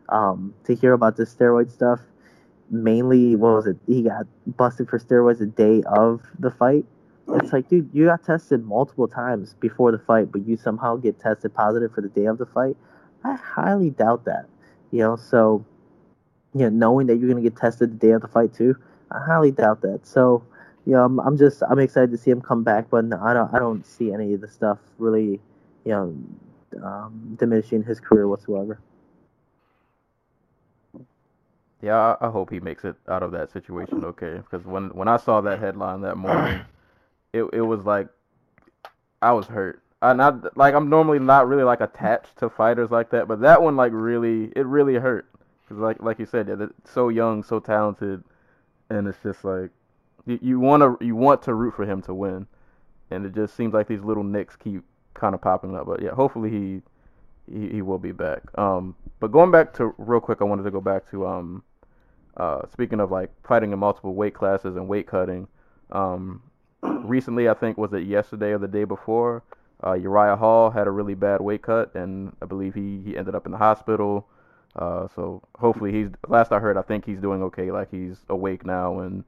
um, to hear about this steroid stuff, mainly what was it? He got busted for steroids a day of the fight. It's like, dude, you got tested multiple times before the fight, but you somehow get tested positive for the day of the fight. I highly doubt that. You know, so you know, knowing that you're gonna get tested the day of the fight too, I highly doubt that. So, you know, I'm, I'm just I'm excited to see him come back, but no, I don't I don't see any of the stuff really, you know, um, diminishing his career whatsoever. Yeah, I, I hope he makes it out of that situation okay. Because when when I saw that headline that morning, it it was like I was hurt. I not like I'm normally not really like attached to fighters like that, but that one like really it really hurt. Cause like like you said, yeah, they're so young, so talented, and it's just like you, you want to you want to root for him to win, and it just seems like these little nicks keep kind of popping up. But yeah, hopefully he he, he will be back. Um, but going back to real quick, I wanted to go back to um, uh, speaking of like fighting in multiple weight classes and weight cutting. Um, recently, I think was it yesterday or the day before, uh, Uriah Hall had a really bad weight cut, and I believe he he ended up in the hospital. Uh, so hopefully he's. Last I heard, I think he's doing okay. Like he's awake now and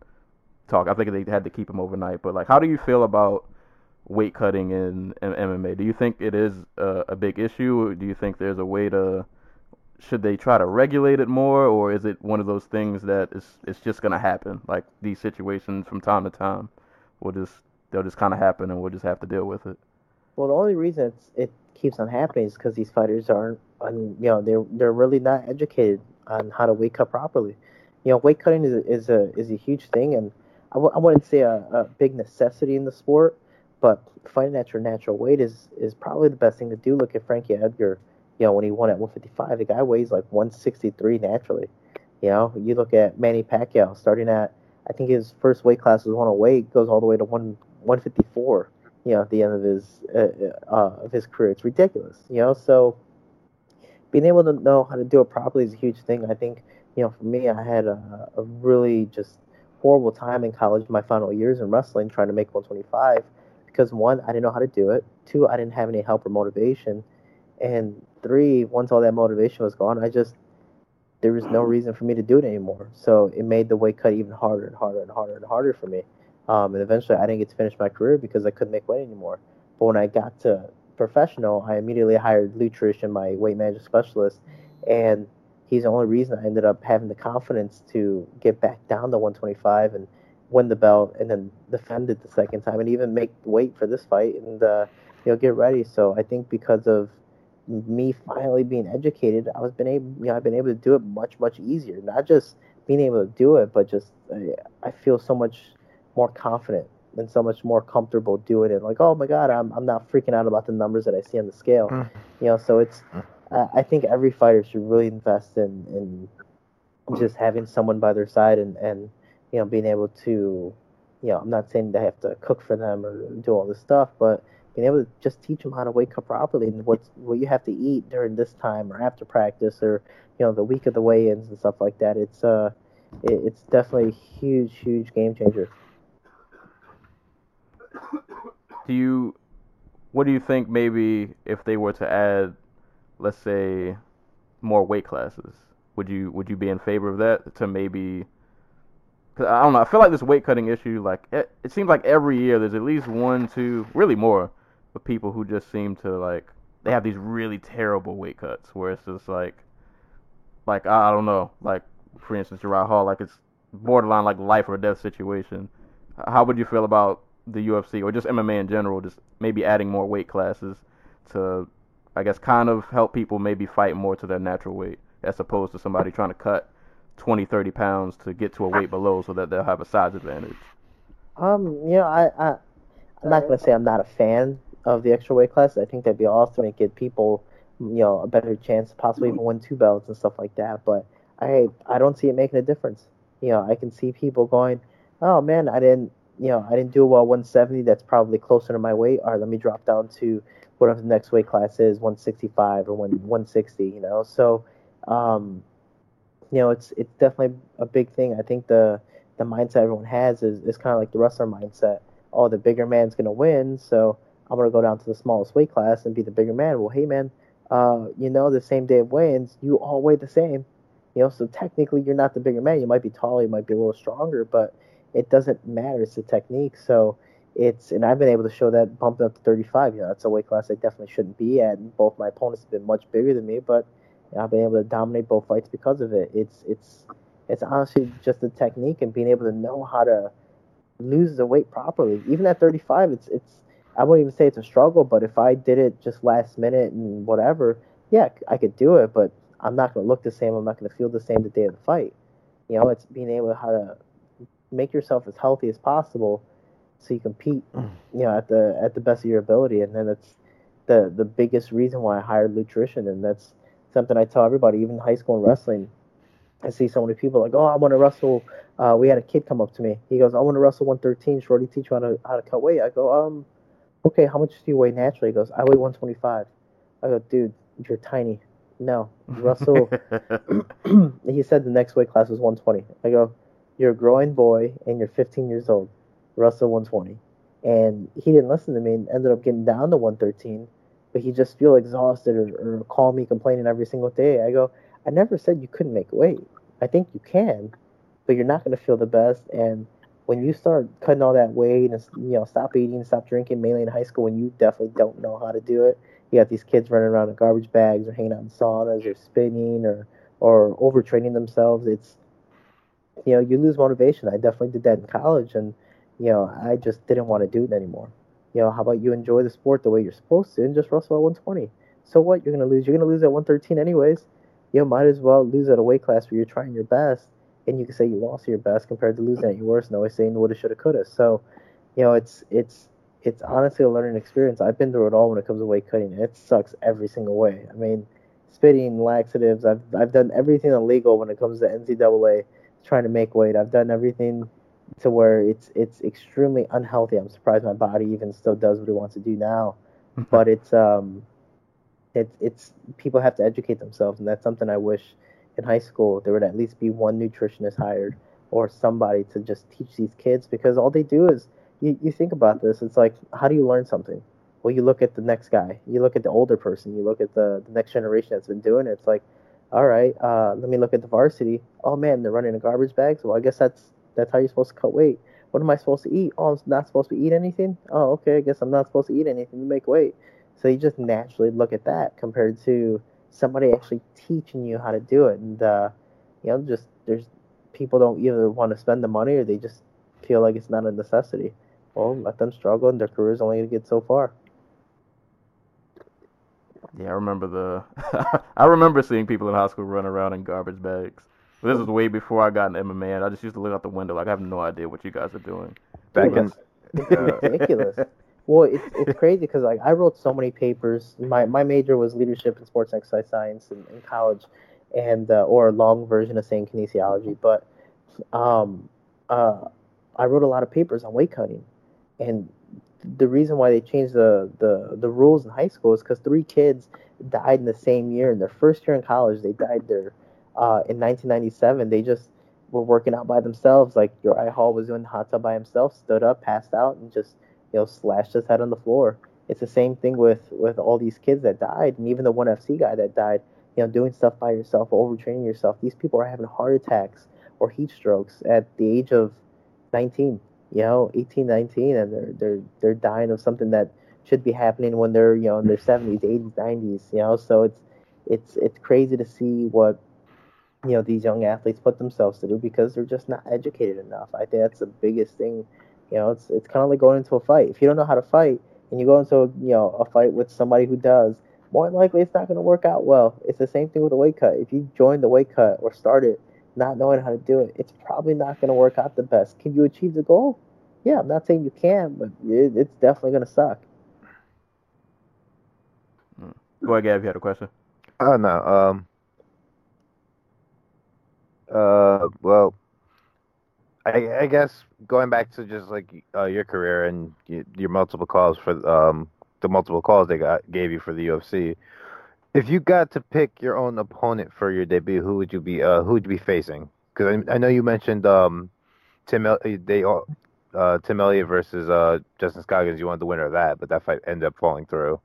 talk. I think they had to keep him overnight. But like, how do you feel about weight cutting in, in MMA? Do you think it is a, a big issue? Do you think there's a way to should they try to regulate it more, or is it one of those things that is it's just gonna happen? Like these situations from time to time will just they'll just kind of happen, and we'll just have to deal with it. Well, the only reason it keeps on happening is because these fighters aren't, you know, they're they're really not educated on how to weight cut properly. You know, weight cutting is a, is a is a huge thing, and I w- I wouldn't say a, a big necessity in the sport, but fighting at your natural weight is is probably the best thing to do. Look at Frankie Edgar. You know, when he won at 155, the guy weighs like 163 naturally. You know, you look at Manny Pacquiao starting at, I think his first weight class was 108, goes all the way to one 154 you know, at the end of his uh, uh, of his career. It's ridiculous, you know. So being able to know how to do it properly is a huge thing. I think, you know, for me, I had a, a really just horrible time in college, my final years in wrestling, trying to make 125, because one, I didn't know how to do it. Two, I didn't have any help or motivation, and three, once all that motivation was gone, I just there was no reason for me to do it anymore. So it made the weight cut even harder and harder and harder and harder for me. Um, and eventually, I didn't get to finish my career because I couldn't make weight anymore. But when I got to professional, I immediately hired Lou Trish, my weight management specialist, and he's the only reason I ended up having the confidence to get back down to 125 and win the belt, and then defend it the second time, and even make weight for this fight and uh, you know get ready. So I think because of me finally being educated, I was been able, you know, I've been able to do it much much easier. Not just being able to do it, but just uh, I feel so much more confident and so much more comfortable doing it. Like, oh my god, I'm I'm not freaking out about the numbers that I see on the scale. Mm. You know, so it's I I think every fighter should really invest in in just having someone by their side and and you know being able to you know I'm not saying they have to cook for them or do all this stuff, but being able to just teach them how to wake up properly and what what you have to eat during this time or after practice or you know the week of the weigh-ins and stuff like that. It's uh it, it's definitely a huge huge game changer. Do you, what do you think? Maybe if they were to add, let's say, more weight classes, would you would you be in favor of that? To maybe, 'cause I don't know. I feel like this weight cutting issue, like it, it seems like every year there's at least one, two, really more, of people who just seem to like they have these really terrible weight cuts where it's just like, like I, I don't know, like for instance, Gerard Hall, like it's borderline like life or death situation. How would you feel about the UFC or just MMA in general, just maybe adding more weight classes to, I guess, kind of help people maybe fight more to their natural weight as opposed to somebody trying to cut 20, 30 pounds to get to a weight below so that they'll have a size advantage. Um, you know, I, I I'm not gonna say I'm not a fan of the extra weight class. I think that'd be awesome and give people, you know, a better chance to possibly even win two belts and stuff like that. But I I don't see it making a difference. You know, I can see people going, oh man, I didn't, you know, I didn't do well 170. That's probably closer to my weight. All right, let me drop down to whatever the next weight class is, 165 or 1 160. You know, so um, you know, it's it's definitely a big thing. I think the the mindset everyone has is, is kind of like the wrestler mindset. Oh, the bigger man's gonna win, so I'm gonna go down to the smallest weight class and be the bigger man. Well, hey man, uh, you know, the same day of weigh-ins, you all weigh the same. You know, so technically you're not the bigger man. You might be taller, you might be a little stronger, but it doesn't matter. It's the technique. So it's and I've been able to show that bumping up to 35. You know, that's a weight class I definitely shouldn't be at. And both my opponents have been much bigger than me, but you know, I've been able to dominate both fights because of it. It's it's it's honestly just the technique and being able to know how to lose the weight properly. Even at 35, it's it's I wouldn't even say it's a struggle, but if I did it just last minute and whatever, yeah, I could do it, but I'm not going to look the same. I'm not going to feel the same the day of the fight. You know, it's being able to how to make yourself as healthy as possible so you compete, you know, at the at the best of your ability, and then it's the the biggest reason why I hired nutrition, and that's something I tell everybody, even high school and wrestling. I see so many people like, oh, I want to wrestle. Uh, we had a kid come up to me. He goes, I want to wrestle 113. Shorty, teach you how to how to cut weight. I go, um, okay, how much do you weigh naturally? He goes, I weigh 125. I go, dude, you're tiny. No, Russell. he said the next weight class was 120. I go, you're a growing boy and you're 15 years old. Russell 120, and he didn't listen to me and ended up getting down to 113. But he just feel exhausted or, or call me complaining every single day. I go, I never said you couldn't make weight. I think you can, but you're not going to feel the best. And when you start cutting all that weight and you know stop eating, stop drinking, mainly in high school, when you definitely don't know how to do it, you got these kids running around in garbage bags or hanging out in saunas or spinning or or overtraining themselves. It's you know you lose motivation. I definitely did that in college, and you know I just didn't want to do it anymore. You know, how about you enjoy the sport the way you're supposed to and just wrestle at 120? So what? You're gonna lose. You're gonna lose at 113 anyways. You know, might as well lose at a weight class where you're trying your best, and you can say you lost your best compared to losing at your worst, and always saying woulda, shoulda, coulda. So, you know, it's it's it's honestly a learning experience. I've been through it all when it comes to weight cutting. It sucks every single way. I mean, spitting, laxatives. I've I've done everything illegal when it comes to NCAA trying to make weight. I've done everything to where it's it's extremely unhealthy. I'm surprised my body even still does what it wants to do now. but it's um it's it's people have to educate themselves and that's something I wish in high school there would at least be one nutritionist hired or somebody to just teach these kids because all they do is you, you think about this, it's like how do you learn something? Well you look at the next guy, you look at the older person, you look at the, the next generation that's been doing it, it's like all right, uh, let me look at the varsity. Oh man, they're running in garbage bags. Well, I guess that's that's how you're supposed to cut weight. What am I supposed to eat? Oh, I'm not supposed to eat anything. Oh, okay, I guess I'm not supposed to eat anything to make weight. So you just naturally look at that compared to somebody actually teaching you how to do it. And uh, you know, just there's people don't either want to spend the money or they just feel like it's not a necessity. Well, let them struggle, and their career's only gonna get so far. Yeah, I remember the. I remember seeing people in high school run around in garbage bags. This was way before I got into MMA, and I just used to look out the window like I have no idea what you guys are doing. Back Ooh, in that's- ridiculous. Well, it's it's crazy because like I wrote so many papers. My my major was leadership and sports exercise science in, in college, and uh, or a long version of saying kinesiology. But um, uh, I wrote a lot of papers on weight cutting, and the reason why they changed the the, the rules in high school is because three kids died in the same year in their first year in college. They died there uh, in 1997. They just were working out by themselves. Like Uriah Hall was doing the hot tub by himself, stood up, passed out, and just you know slashed his head on the floor. It's the same thing with with all these kids that died, and even the one FC guy that died. You know, doing stuff by yourself, overtraining yourself. These people are having heart attacks or heat strokes at the age of 19 you know 18 19 and they're they're they're dying of something that should be happening when they're you know in their 70s 80s 90s you know so it's it's it's crazy to see what you know these young athletes put themselves through because they're just not educated enough i think that's the biggest thing you know it's it's kind of like going into a fight if you don't know how to fight and you go into you know a fight with somebody who does more than likely it's not going to work out well it's the same thing with a weight cut if you join the weight cut or start it not knowing how to do it, it's probably not going to work out the best. Can you achieve the goal? Yeah, I'm not saying you can, but it, it's definitely going to suck. Go ahead, Gab. You had a question. Oh no. Um. Uh. Well. I, I guess going back to just like uh, your career and your multiple calls for um the multiple calls they got gave you for the UFC. If you got to pick your own opponent for your debut, who would you be? Uh, who would you be facing? Because I, I know you mentioned um, Tim. El- they all uh, Tim Elliott versus uh, Justin Scoggins. You wanted the winner of that, but that fight ended up falling through.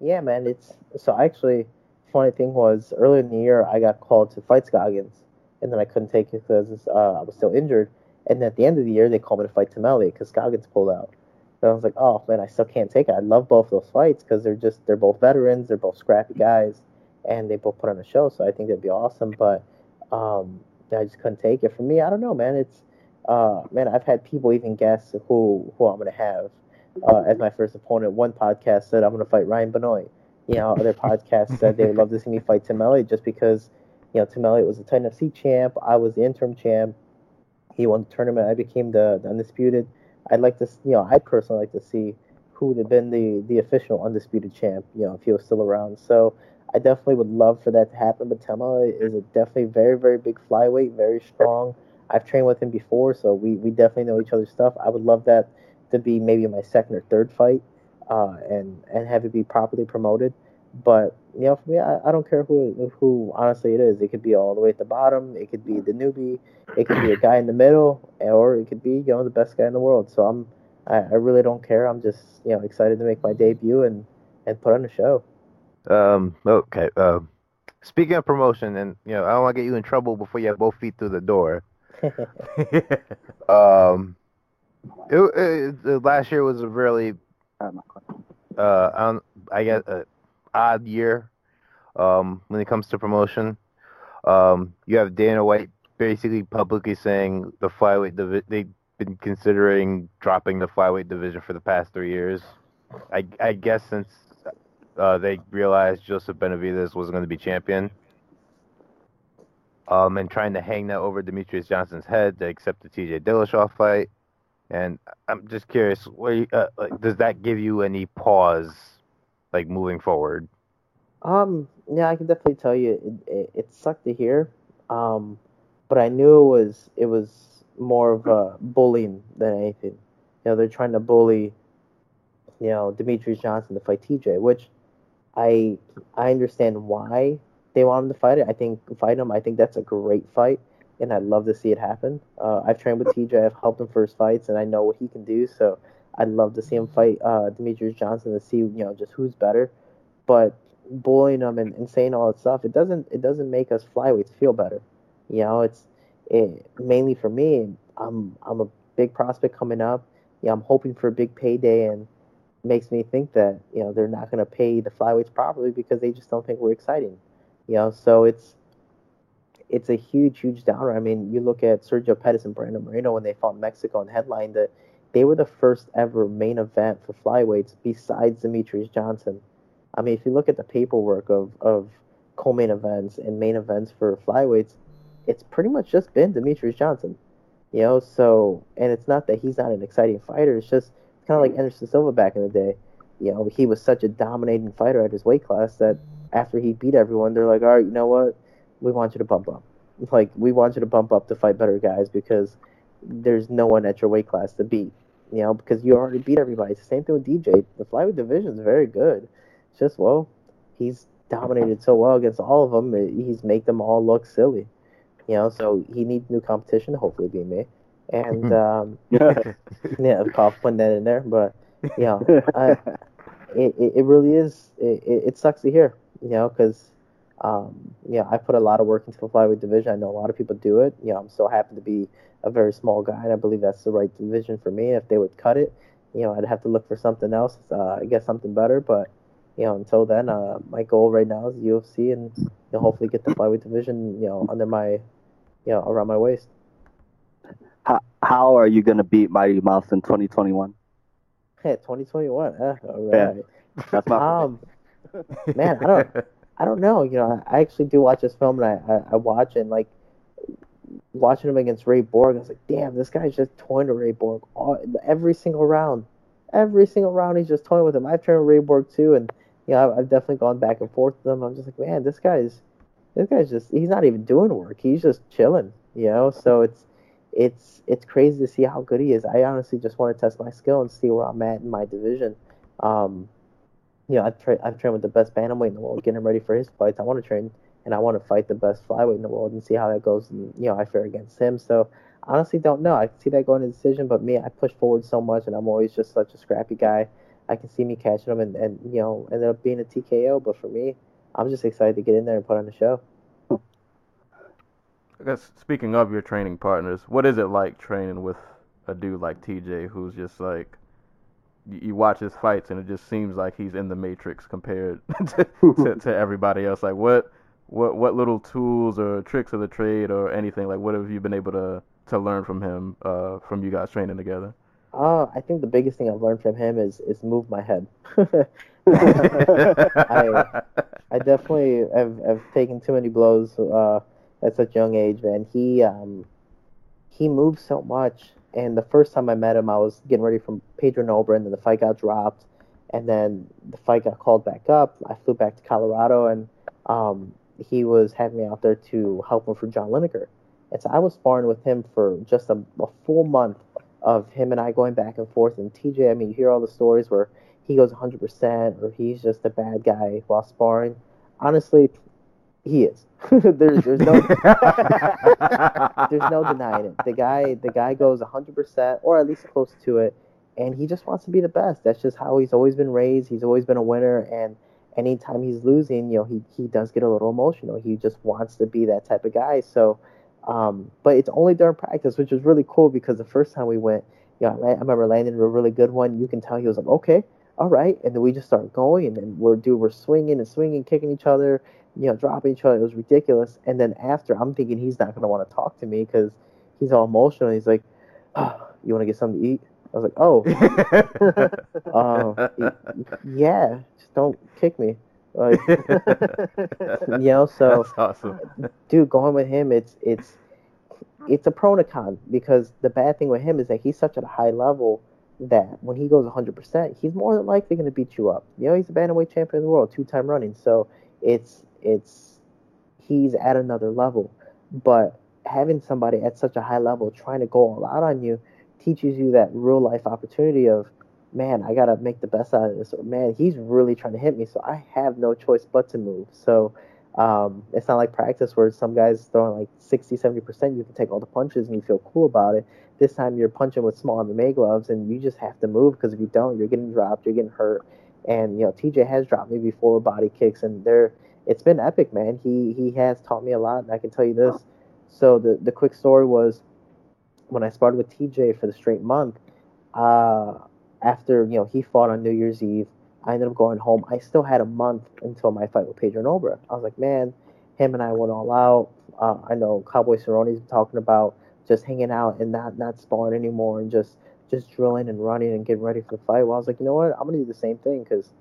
Yeah, man. It's so actually. Funny thing was earlier in the year I got called to fight Scoggins, and then I couldn't take it because uh, I was still injured. And at the end of the year, they called me to fight Elliott because Scoggins pulled out. And I was like, oh man, I still can't take it. I love both those fights because they're just they're both veterans, they're both scrappy guys, and they both put on a show. So I think that'd be awesome. But um, I just couldn't take it. For me, I don't know, man. It's uh, man, I've had people even guess who who I'm gonna have uh, as my first opponent. One podcast said I'm gonna fight Ryan Benoit. You know, other podcasts said they would love to see me fight Tim Elliott just because you know Tim Elliott was the FC champ. I was the interim champ. He won the tournament. I became the, the undisputed. I'd like to, you know, I'd personally like to see who would have been the the official undisputed champ. You know, if he was still around. So I definitely would love for that to happen. But Tim Elliott is a definitely very very big flyweight, very strong. I've trained with him before, so we, we definitely know each other's stuff. I would love that to be maybe my second or third fight, uh, and and have it be properly promoted. But you know, for me, I, I don't care who who honestly it is. It could be all the way at the bottom. It could be the newbie. It could be a guy in the middle, or it could be you know the best guy in the world. So I'm I, I really don't care. I'm just you know excited to make my debut and and put on a show. Um. Okay. Um. speaking of promotion, and you know, I don't want to get you in trouble before you have both feet through the door. um. It, it, it, last year was a really Uh, uh, I, don't, I guess, uh, odd year um, when it comes to promotion. Um, you have Dana White basically publicly saying the flyweight divi- they've been considering dropping the flyweight division for the past three years. I, I guess since uh, they realized Joseph Benavidez wasn't going to be champion. Um, and trying to hang that over Demetrious Johnson's head to accept the TJ Dillashaw fight. And I'm just curious, you- uh, like, does that give you any pause, like moving forward? Um, yeah, I can definitely tell you it, it, it sucked to hear. Um, but I knew it was it was more of a bullying than anything. You know, they're trying to bully, you know, Demetrious Johnson to fight TJ, which I I understand why they want him to fight it. I think fight him. I think that's a great fight, and I'd love to see it happen. Uh, I've trained with TJ. I've helped him for his fights, and I know what he can do. So I'd love to see him fight uh, Demetrious Johnson to see you know just who's better. But bullying him and, and saying all that stuff, it doesn't it doesn't make us flyweights feel better. You know, it's it, mainly for me. I'm I'm a big prospect coming up. Yeah, I'm hoping for a big payday, and makes me think that you know they're not going to pay the flyweights properly because they just don't think we're exciting. You know, so it's it's a huge, huge downer. I mean, you look at Sergio Pettis and Brandon Moreno when they fought Mexico and headlined that they were the first ever main event for flyweights besides Demetrious Johnson. I mean, if you look at the paperwork of, of co-main events and main events for flyweights, it's pretty much just been Demetrious Johnson. You know, so and it's not that he's not an exciting fighter. It's just kind of like Anderson Silva back in the day. You know, he was such a dominating fighter at his weight class that after he beat everyone, they're like, all right, you know what? We want you to bump up. Like we want you to bump up to fight better guys because there's no one at your weight class to beat. You know, because you already beat everybody. It's the same thing with DJ. The flyweight division is very good. It's just well, he's dominated so well against all of them. He's make them all look silly. You know, so he needs new competition. Hopefully, be me. And um, yeah, cough putting that in there, but you know, I, it, it really is. It, it sucks to hear. You know, because um, yeah, I put a lot of work into the flyweight division. I know a lot of people do it. You know, I'm so happy to be a very small guy, and I believe that's the right division for me. If they would cut it, you know, I'd have to look for something else. Uh, I guess something better, but you know, until then, uh, my goal right now is UFC, and you know, hopefully get the flyweight division, you know, under my, you know, around my waist. How, how are you gonna beat Mighty Mouse in 2021? Hey, 2021. Eh, all right. Yeah, that's my. Um, man, I don't. I don't know. You know, I actually do watch this film, and I, I, I watch and like watching him against Ray Borg. I was like, damn, this guy's just toying to Ray Borg all, every single round. Every single round, he's just toying with him. I've turned with Ray Borg too, and you know, I've, I've definitely gone back and forth with him. I'm just like, man, this guy's this guy's just he's not even doing work. He's just chilling. You know, so it's it's it's crazy to see how good he is. I honestly just want to test my skill and see where I'm at in my division. Um, you know, I've, tra- I've trained with the best bantamweight in the world, getting ready for his fights. I want to train and I want to fight the best flyweight in the world and see how that goes. And you know, I fare against him. So honestly, don't know. I see that going to decision, but me, I push forward so much, and I'm always just such a scrappy guy. I can see me catching him and, and you know ended up being a TKO. But for me, I'm just excited to get in there and put on the show. I guess speaking of your training partners, what is it like training with a dude like TJ who's just like you watch his fights and it just seems like he's in the matrix compared to, to, to, everybody else. Like what what what little tools or tricks of the trade or anything like what have you been able to to learn from him uh, from you guys training together? Uh, I think the biggest thing I've learned from him is is move my head. I I definitely have, have taken too many blows uh, at such a young age, man. He um he moves so much and the first time I met him, I was getting ready from Pedro Nobre, and then the fight got dropped, and then the fight got called back up. I flew back to Colorado, and um, he was having me out there to help him for John Lineker. And so I was sparring with him for just a, a full month of him and I going back and forth. And TJ, I mean, you hear all the stories where he goes 100% or he's just a bad guy while sparring. Honestly, he is. there's there's no there's no denying it. The guy the guy goes 100% or at least close to it and he just wants to be the best. That's just how he's always been raised. He's always been a winner and anytime he's losing, you know, he he does get a little emotional. He just wants to be that type of guy. So um, but it's only during practice, which is really cool because the first time we went, you know, I remember landing a really good one. You can tell he was like, okay, all right, and then we just start going, and then we're dude, we're swinging and swinging, kicking each other, you know, dropping each other. It was ridiculous. And then after, I'm thinking he's not gonna want to talk to me because he's all emotional. He's like, oh, "You want to get something to eat?" I was like, "Oh, uh, yeah, just don't kick me." Like, you know, so That's awesome. dude, going with him, it's it's it's a pro and a con because the bad thing with him is that he's such at a high level that when he goes 100%, he's more than likely going to beat you up. You know, he's a bantamweight champion of the world, two-time running. So it's it's he's at another level. But having somebody at such a high level trying to go all out on you teaches you that real life opportunity of man, I gotta make the best out of this. Or man, he's really trying to hit me, so I have no choice but to move. So um, it's not like practice where some guys throwing like 60, 70 percent. You can take all the punches and you feel cool about it. This time you're punching with small MMA gloves and you just have to move because if you don't, you're getting dropped, you're getting hurt. And you know, TJ has dropped me before body kicks, and they're it's been epic, man. He he has taught me a lot, and I can tell you this. So the the quick story was when I started with TJ for the straight month. Uh, after you know he fought on New Year's Eve, I ended up going home. I still had a month until my fight with Pedro Nobre. I was like, man, him and I went all out. Uh, I know Cowboy Cerrone's talking about just hanging out and not not sparring anymore and just just drilling and running and getting ready for the fight. Well, I was like, you know what? I'm gonna do the same thing because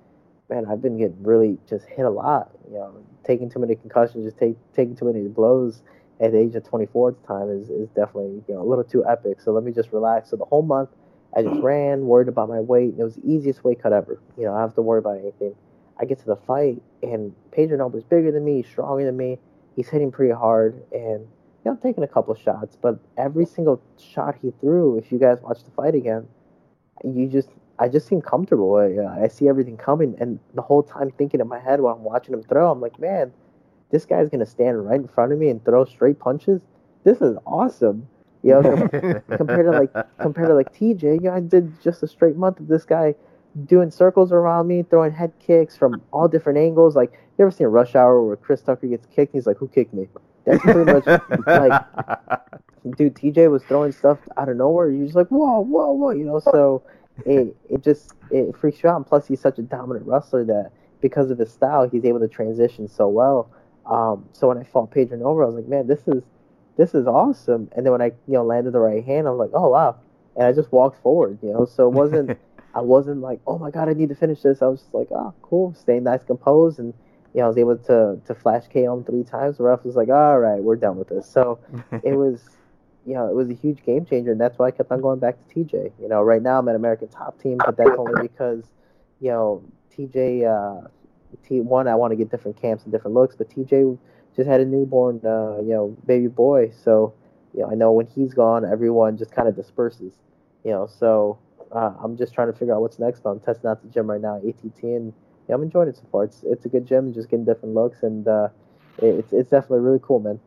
man, I've been getting really just hit a lot. You know, taking too many concussions, just take taking too many blows, at the age of 24 at the time is, is definitely you know a little too epic. So let me just relax. So the whole month I just ran, worried about my weight. and It was the easiest weight cut ever. You know, I don't have to worry about anything. I get to the fight, and Pedro is bigger than me, stronger than me. He's hitting pretty hard, and you know, I'm taking a couple shots. But every single shot he threw, if you guys watch the fight again, you just I just seem comfortable. I, uh, I see everything coming, and the whole time thinking in my head while I'm watching him throw, I'm like, man, this guy's gonna stand right in front of me and throw straight punches. This is awesome. You know, compared to like compared to like TJ, you know, I did just a straight month of this guy doing circles around me, throwing head kicks from all different angles. Like you ever seen a Rush Hour where Chris Tucker gets kicked? He's like, "Who kicked me?" That's pretty much like, dude. TJ was throwing stuff out of nowhere. You're just like, "Whoa, whoa, whoa!" You know, so it it just it freaks you out. And plus, he's such a dominant wrestler that because of his style, he's able to transition so well. Um, so when I fought Pedro Nobre, I was like, "Man, this is." this is awesome. And then when I, you know, landed the right hand, I'm like, oh wow. And I just walked forward, you know. So it wasn't, I wasn't like, oh my god, I need to finish this. I was just like, oh cool, staying nice, composed, and you know, I was able to to flash KO him three times. Ref was like, all right, we're done with this. So it was, you know, it was a huge game changer, and that's why I kept on going back to TJ. You know, right now I'm at American Top Team, but that's only because, you know, TJ. Uh, T one, I want to get different camps and different looks, but TJ just had a newborn, uh, you know, baby boy. So, you know, I know when he's gone, everyone just kind of disperses, you know. So uh, I'm just trying to figure out what's next. But I'm testing out the gym right now, ATT, and yeah, I'm enjoying it so far. It's it's a good gym, just getting different looks, and uh, it's it's definitely really cool, man.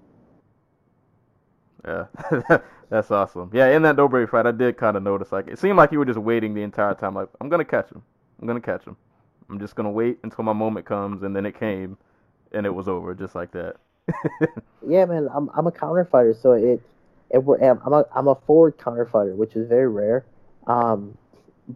Yeah, that's awesome. Yeah, in that Nobre fight, I did kind of notice like it seemed like you were just waiting the entire time. Like I'm gonna catch him. I'm gonna catch him. I'm just gonna wait until my moment comes, and then it came and it was over just like that. yeah, man, I'm I'm a counter fighter, so it it I'm a I'm a forward counter fighter, which is very rare. Um,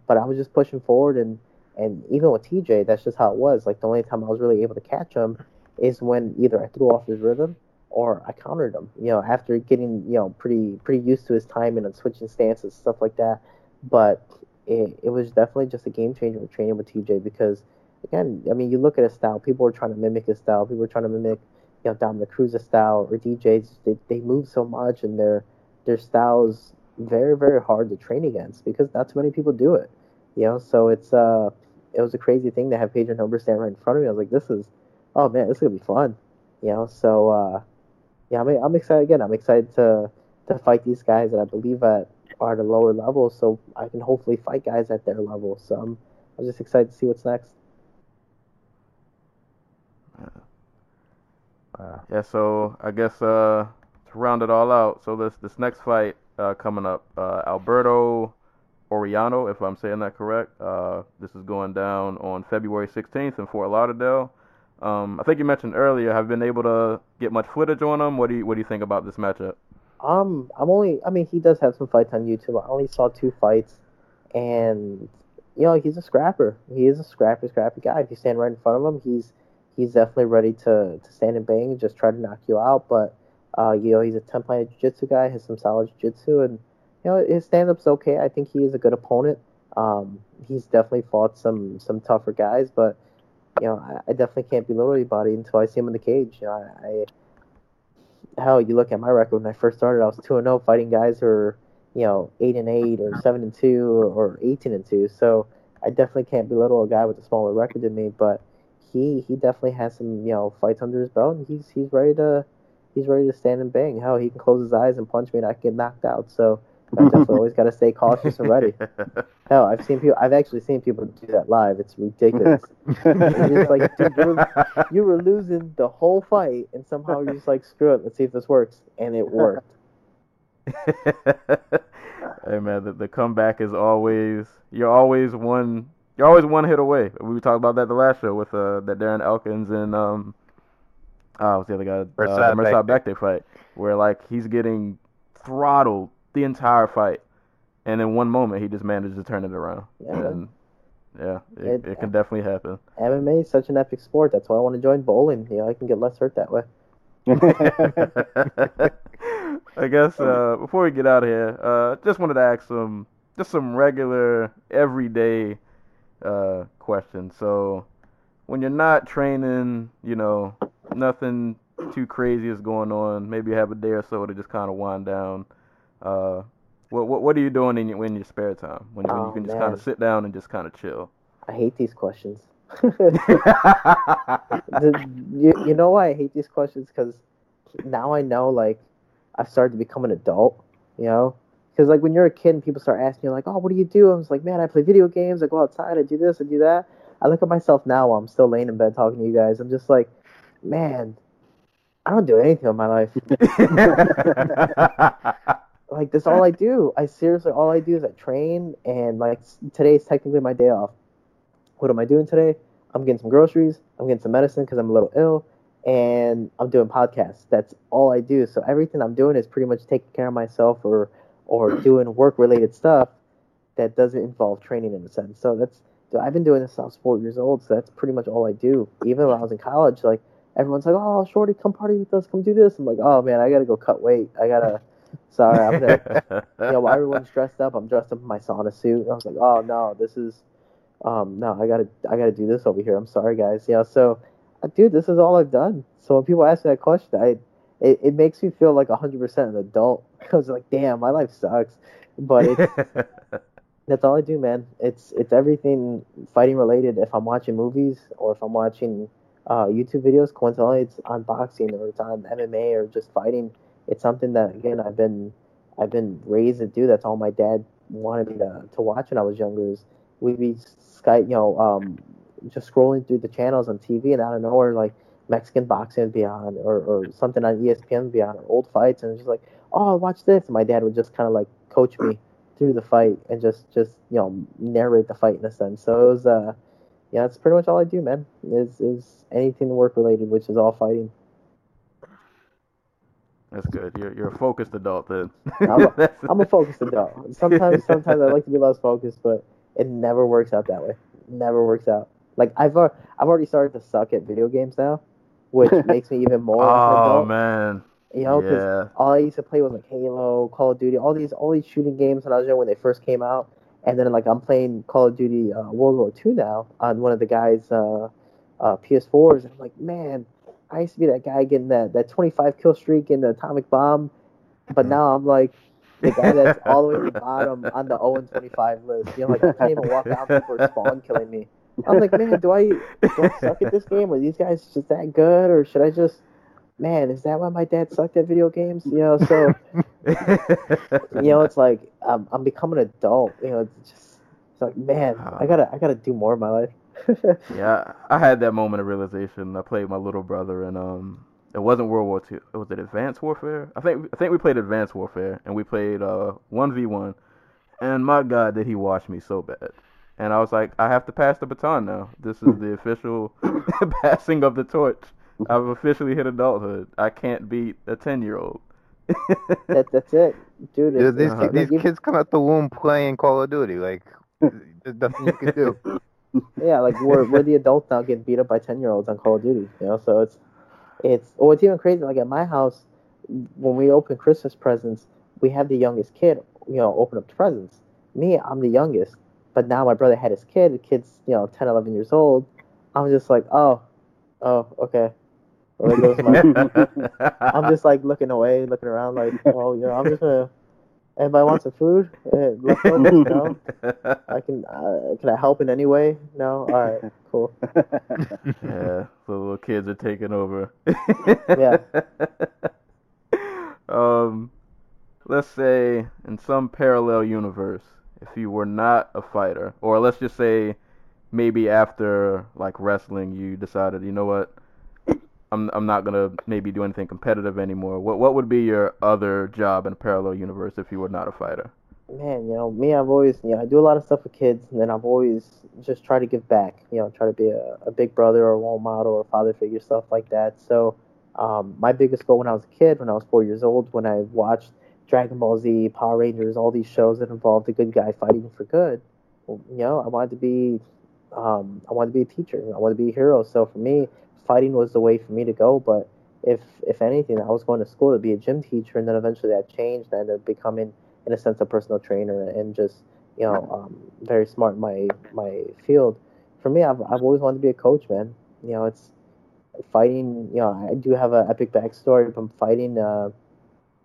but I was just pushing forward, and and even with TJ, that's just how it was. Like the only time I was really able to catch him is when either I threw off his rhythm or I countered him. You know, after getting you know pretty pretty used to his timing and switching stances and stuff like that. But it, it was definitely just a game changer with training with TJ because again, I mean, you look at his style. People were trying to mimic his style. People were trying to mimic, you know, Dominick Cruz's style or DJs. They, they move so much, and their their styles very very hard to train against because not too many people do it. You know, so it's uh, it was a crazy thing to have Pedro Nobre stand right in front of me. I was like, this is, oh man, this is gonna be fun. You know, so uh, yeah, I'm I'm excited again. I'm excited to to fight these guys that I believe at are at a lower level, so I can hopefully fight guys at their level. So I'm I'm just excited to see what's next. Uh, yeah, so I guess uh, to round it all out, so this this next fight uh, coming up, uh, Alberto Oriano, if I'm saying that correct. Uh, this is going down on February 16th in Fort Lauderdale. Um, I think you mentioned earlier, have been able to get much footage on him. What do you what do you think about this matchup? Um, I'm only. I mean, he does have some fights on YouTube. I only saw two fights, and you know, he's a scrapper. He is a scrappy, scrappy guy. If you stand right in front of him, he's he's definitely ready to, to stand and bang and just try to knock you out. But uh, you know, he's a 10th Planet jiu-jitsu guy, has some solid jiu-jitsu, and you know his stand-up's okay. I think he is a good opponent. Um, he's definitely fought some some tougher guys, but you know, I, I definitely can't belittle anybody until I see him in the cage. You know, I, I hell, you look at my record when I first started, I was two and zero oh fighting guys who are you know eight and eight or seven and two or eighteen and two. So I definitely can't belittle a guy with a smaller record than me, but he he definitely has some you know fights under his belt, and he's he's ready to he's ready to stand and bang. Hell, he can close his eyes and punch me, and I can get knocked out. So I definitely always got to stay cautious and ready. Hell, I've seen people. I've actually seen people do that live. It's ridiculous. it's like, dude, you were, you were losing the whole fight, and somehow you're just like, screw it, let's see if this works, and it worked. hey man, the, the comeback is always you're always one you're always one hit away. We talked about that the last show with uh that Darren Elkins and um uh what's the other guy? Uh, the Mirsad Bektic fight. Where like he's getting throttled the entire fight. And in one moment he just managed to turn it around. Yeah. And yeah, it, it, it can definitely happen. MMA is such an epic sport. That's why I want to join bowling. You know, I can get less hurt that way. I guess uh, before we get out of here, uh, just wanted to ask some just some regular everyday uh, question. So when you're not training, you know, nothing too crazy is going on. Maybe you have a day or so to just kind of wind down. Uh, what what what are you doing in your in your spare time when, when Oh, you can just kind of sit down and just kind of chill? I hate these questions. The- you, you know why I hate these questions? Because now I know, like, I've started to become an adult, you know? Because, like, when you're a kid and people start asking you, like, oh, what do you do? I was like, man, I play video games. I go outside. I do this. I do that. I look at myself now while I'm still laying in bed talking to you guys. I'm just like, man, I don't do anything in my life. like that's all I do. I seriously all I do is I train and like today's technically my day off. What am I doing today? I'm getting some groceries. I'm getting some medicine because I'm a little ill, and I'm doing podcasts. That's all I do. So everything I'm doing is pretty much taking care of myself or or doing work related stuff that doesn't involve training in a sense. So that's I've been doing this since I was four years old. So that's pretty much all I do. Even when I was in college, like everyone's like, "Oh, shorty, come party with us. Come do this." I'm like, "Oh man, I gotta go cut weight. I gotta." Sorry, I'm gonna you know, while everyone's dressed up, I'm dressed up in my sauna suit. I was like, oh no, this is, um, no, I gotta, I gotta do this over here. I'm sorry, guys. Yeah, so, uh, dude, this is all I've done. So when people ask me that question, I, it, it makes me feel like 100% an adult. I was like, damn, my life sucks. But it's, that's all I do, man. It's, it's everything fighting related. If I'm watching movies or if I'm watching uh, YouTube videos, coincidentally, it's on boxing or it's on MMA or just fighting. It's something that again I've been I've been raised to do. That's all my dad wanted me to, to watch when I was younger. Is we'd be Skype, you know, um, just scrolling through the channels on TV, and out of nowhere, like Mexican boxing would be on, or, or something on ESPN would be on, or old fights, and just like, oh, watch this. And my dad would just kind of like coach me through the fight and just just you know narrate the fight in a sense. So it was uh, yeah, that's pretty much all I do, man. Is is anything work related, which is all fighting. That's good. You're you're a focused adult then. I'm a- I'm a focused adult. Sometimes, sometimes I like to be less focused, but it never works out that way. Never works out. Like I've, I've already started to suck at video games now, which makes me even more oh man. You know, 'cause yeah. all I used to play was like Halo, Call of Duty, all these, all these shooting games when I was young when they first came out. And then like I'm playing Call of Duty uh, World War II now on one of the guys' uh, uh, PS4s, and I'm like, man, I used to be that guy getting that that 25 kill streak in the atomic bomb, but mm-hmm. now I'm like the guy that's all the way at the bottom on the 0 and 25 list. You know, like I can't even walk out are spawn killing me. I'm like, man, do I do I suck at this game? Are these guys just that good, or should I just, man, is that why my dad sucked at video games? You know, so you know, it's like I'm I'm becoming an adult. You know, it's just it's like, man, I gotta I gotta do more in my life. Yeah, I had that moment of realization. I played my little brother, and um, it wasn't World War II. It was it Advanced Warfare. I think I think we played Advanced Warfare, and we played uh one v one. And my God, did he watch me so bad? And I was like, I have to pass the baton now. This is the official passing of the torch. I've officially hit adulthood. I can't beat a ten year old. that that's it, dude. Dude, It's, these, it's ki- these kids come out the womb playing Call of Duty. Like, there's nothing you can do. Yeah, like we're we're the adults now getting beat up by ten year olds on Call of Duty. You know, so it's it's well, it's even crazy. Like at my house, when we open Christmas presents, we have the youngest kid, you know, open up the presents. Me, I'm the youngest, but now my brother had his kid. The kid's you know 10, 11 years old. I'm just like, oh, oh, okay. Well, my. I'm just like looking away, looking around, like, oh, you know, I'm just gonna. Anybody want some food? Uh, leftovers? No. I can. Uh, can I help in any way? No. All right. Cool. Yeah, the little kids are taking over. Yeah. um, let's say in some parallel universe, if you were not a fighter, or let's just say maybe after like wrestling, you decided, you know what, I'm I'm not gonna maybe do anything competitive anymore. What what would be your other job in a parallel universe if you were not a fighter? Man, you know, me, I've always, you know, I do a lot of stuff with kids, and then I've always just try to give back. You know, try to be a, a big brother or a role model or father figure, stuff like that. So, um, my biggest goal when I was a kid, when I was four years old, when I watched Dragon Ball Z, Power Rangers, all these shows that involved a good guy fighting for good, well, you know, I wanted to be, um, I wanted to be a teacher. I wanted to be a hero. So for me, fighting was the way for me to go. But if if anything, I was going to school to be a gym teacher, and then eventually that changed. I ended up becoming, in a sense, a personal trainer and just you know um, very smart in my my field. For me, I've I've always wanted to be a coach, man. You know, it's fighting, you know, I do have an epic backstory from fighting, uh,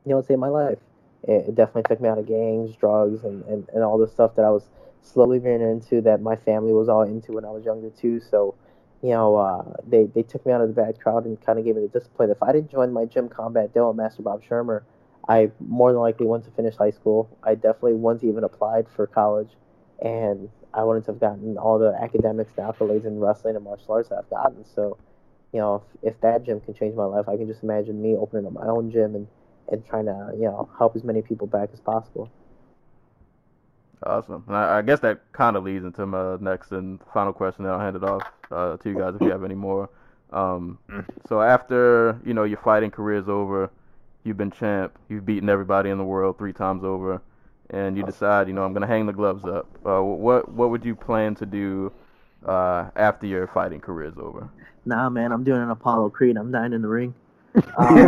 you know, saved my life. It, it definitely took me out of gangs, drugs, and, and, and all the stuff that I was slowly veering into that my family was all into when I was younger too. So, you know, uh, they, they took me out of the bad crowd and kind of gave me the discipline. If I didn't join my gym combat at Master Bob Shermer, I more than likely wouldn't have finished high school. I definitely wouldn't even applied for college, and I wouldn't have gotten all the academics, the accolades in wrestling and martial arts that I've gotten. So, you know, if, if that gym can change my life, I can just imagine me opening up my own gym and, and trying to, you know, help as many people back as possible. Awesome. And I, I guess that kind of leads into my next and final question. Then I'll hand it off uh, to you guys if you have any more. Um, so after you know your fighting career is over, you've been champ, you've beaten everybody in the world three times over, and you decide, you know, I'm gonna hang the gloves up. Uh, what what would you plan to do uh, after your fighting career is over? Nah, man, I'm doing an Apollo Creed. I'm dying in the ring. Um,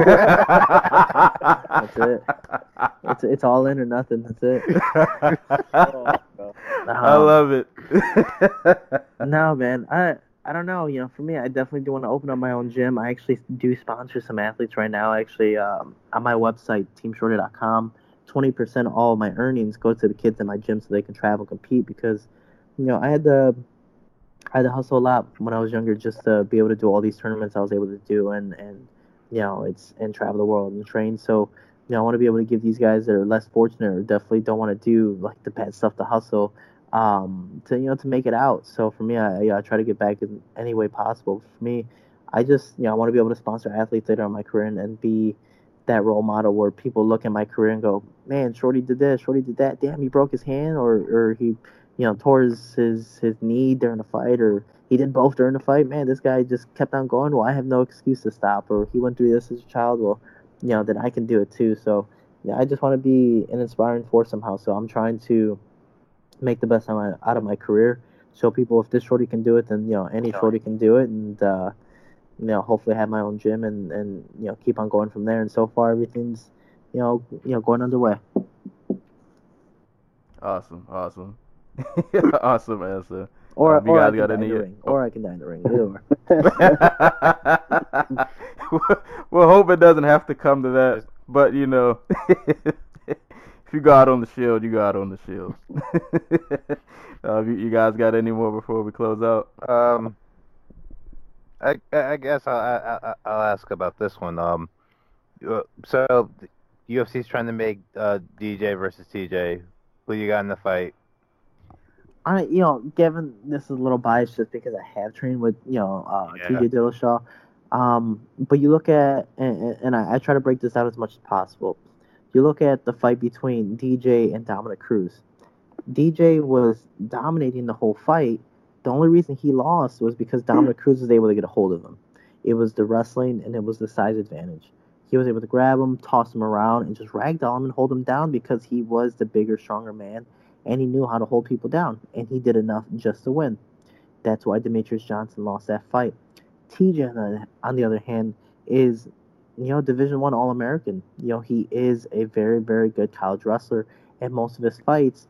that's it. It's it's all in or nothing. That's it. I love it. No, man. I I don't know. You know, for me, I definitely do want to open up my own gym. I actually do sponsor some athletes right now. Actually, um, on my website, teamshorty.com, twenty percent all of my earnings go to the kids in my gym so they can travel compete. Because, you know, I had to I had to hustle a lot when I was younger just to be able to do all these tournaments I was able to do and and you know it's and travel the world and train. So you know, I want to be able to give these guys that are less fortunate or definitely don't want to do like the bad stuff to hustle um, to you know to make it out. So for me, I, I try to get back in any way possible. For me, I just you know I want to be able to sponsor athletes later in my career and, and be that role model where people look at my career and go, man, Shorty did this, Shorty did that. Damn, he broke his hand or or he you know tore his his, his knee during a fight or he did both during the fight. Man, this guy just kept on going. Well, I have no excuse to stop. Or he went through this as a child. Well, you know, then I can do it too. So yeah, I just want to be an inspiring force somehow. So I'm trying to make the best out of my, out of my career. Show people if this shorty can do it, then you know any shorty can do it, and uh, you know hopefully have my own gym and and you know keep on going from there. And so far everything's you know you know going underway. awesome, awesome, awesome answer. Or Um, you or I guys can got die in any- the ring. Or I can die in the ring. Either or. well, hope it doesn't have to come to that. But you know, if you go out on the shield, you go out on the shield. uh, you, you guys got any more before we close out? Um, I I guess I'll I, I- I'll ask about this one. Um, uh, so UFC's trying to make uh, DJ versus TJ. Who you got in the fight? I you know, given this is a little biased just because I have trained with you know uh, Yeah. TJ Dillashaw, um, but you look at and, and- I, I try to break this out as much as possible. You look at the fight between DJ and Dominick Cruz. DJ was dominating the whole fight. The only reason he lost was because Dominick Cruz was able to get a hold of him. It was the wrestling and it was the size advantage. He was able to grab him, toss him around, and just ragdoll him and hold him down because he was the bigger, stronger man and he knew how to hold people down, and he did enough just to win. That's why Demetrious Johnson lost that fight. TJ, on the, other hand, is you know Division One All American. You know he is a very very good college wrestler, and most of his fights,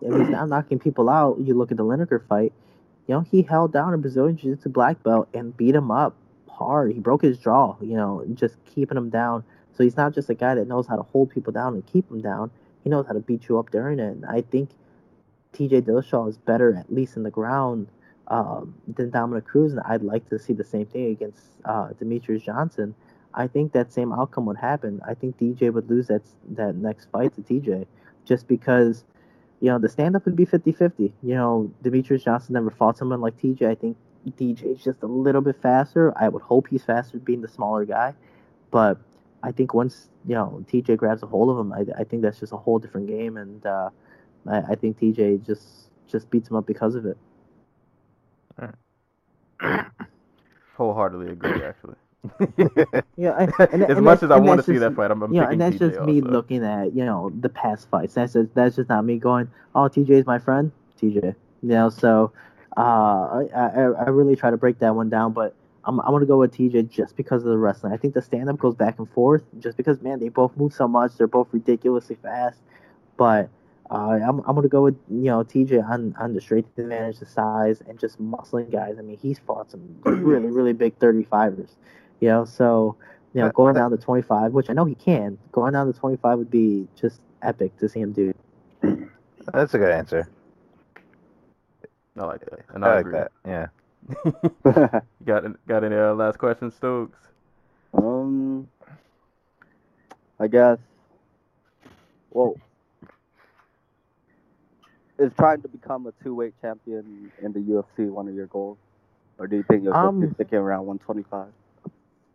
if he's not knocking people out, you look at the Lineker fight. You know he held down a Brazilian Jiu-Jitsu black belt and beat him up hard. He broke his jaw. You know just keeping him down. So he's not just a guy that knows how to hold people down and keep them down he knows how to beat you up during it. And I think TJ Dillashaw is better, at least in the ground, um, than Dominick Cruz. And I'd like to see the same thing against uh, Demetrious Johnson. I think that same outcome would happen. I think DJ would lose that that next fight to TJ, just because, you know, the stand up would be 50-50. You know, Demetrious Johnson never fought someone like TJ. I think DJ is just a little bit faster. I would hope he's faster, being the smaller guy, but I think once you know TJ grabs a hold of him, I, I think that's just a whole different game, and uh, I, I think TJ just just beats him up because of it. Wholeheartedly agree, actually. Yeah, I, and, as and much as I want to see that fight, I'm, I'm yeah, and that's TJ just me also. looking at you know the past fights. That's just that's just not me going, oh TJ is my friend, TJ. You know, so uh, I, I I really try to break that one down, but I'm I'm gonna go with TJ just because of the wrestling. I think the stand up goes back and forth just because man they both move so much. They're both ridiculously fast, but Uh, I'm I'm gonna go with you know TJ on on the strength advantage, the size, and just muscling guys. I mean, he's fought some really really big 35ers, you know. So you know, going down to 25, which I know he can, going down to 25 would be just epic to see him do. That's a good answer. I like that. And I I, like agree. that. Yeah. got got any uh, last questions, Stokes? um, I guess. Well, is trying to become a two-weight champion in the UFC one of your goals, or do you think you'll just Um, be sticking around 125?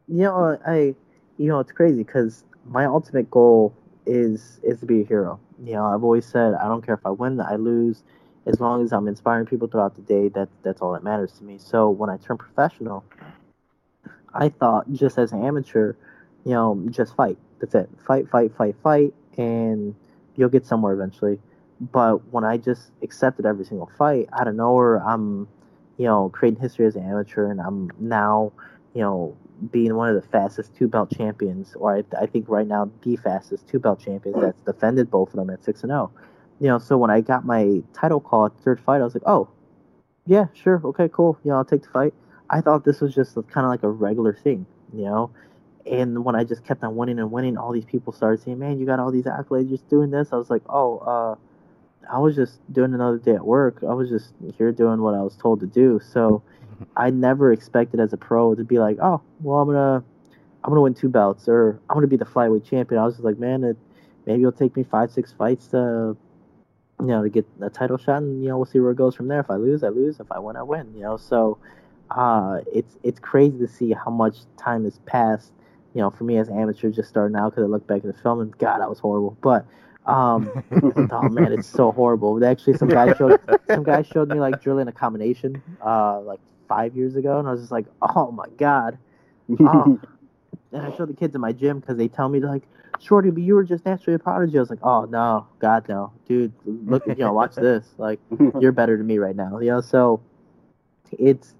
You know, I, you know, it's crazy because my ultimate goal is is to be a hero. You know, I've always said I don't care if I win, I lose, as long as I'm inspiring people throughout the day. That that's all that matters to me. So when I turned professional, I thought just as an amateur, you know, just fight. That's it. Fight, fight, fight, fight, and you'll get somewhere eventually. But when I just accepted every single fight out of nowhere, I'm, you know, creating history as an amateur, and I'm now, you know, being one of the fastest two belt champions, or I, I think right now the fastest two belt champions that's defended both of them at six and zero. You know, so when I got my title call at third fight, I was like, oh, yeah, sure, okay, cool. You know, I'll take the fight. I thought this was just kind of like a regular thing, you know. And when I just kept on winning and winning, all these people started saying, "Man, you got all these accolades, just doing this." I was like, "Oh, uh, I was just doing another day at work. I was just here doing what I was told to do." So I never expected as a pro to be like, "Oh, well, I'm gonna, I'm gonna win two belts, or I'm gonna be the flyweight champion." I was just like, "Man, it, maybe it'll take me five, six fights to, you know, to get a title shot, and you know, we'll see where it goes from there. If I lose, I lose. If I win, I win. You know, so." uh, it's it's crazy to see how much time has passed. You know, for me as an amateur, just starting out, because I look back at the film and God, I was horrible. But um, oh man, it's so horrible. Actually, some guy showed some guy showed me like drilling a combination uh, like five years ago, and I was just like, oh my God. Oh. and I showed the kids in my gym because they tell me like, Shorty, but you were just naturally a prodigy. I was like, oh no, God no, dude, look, you know, watch this. Like, you're better than me right now. You know, so it's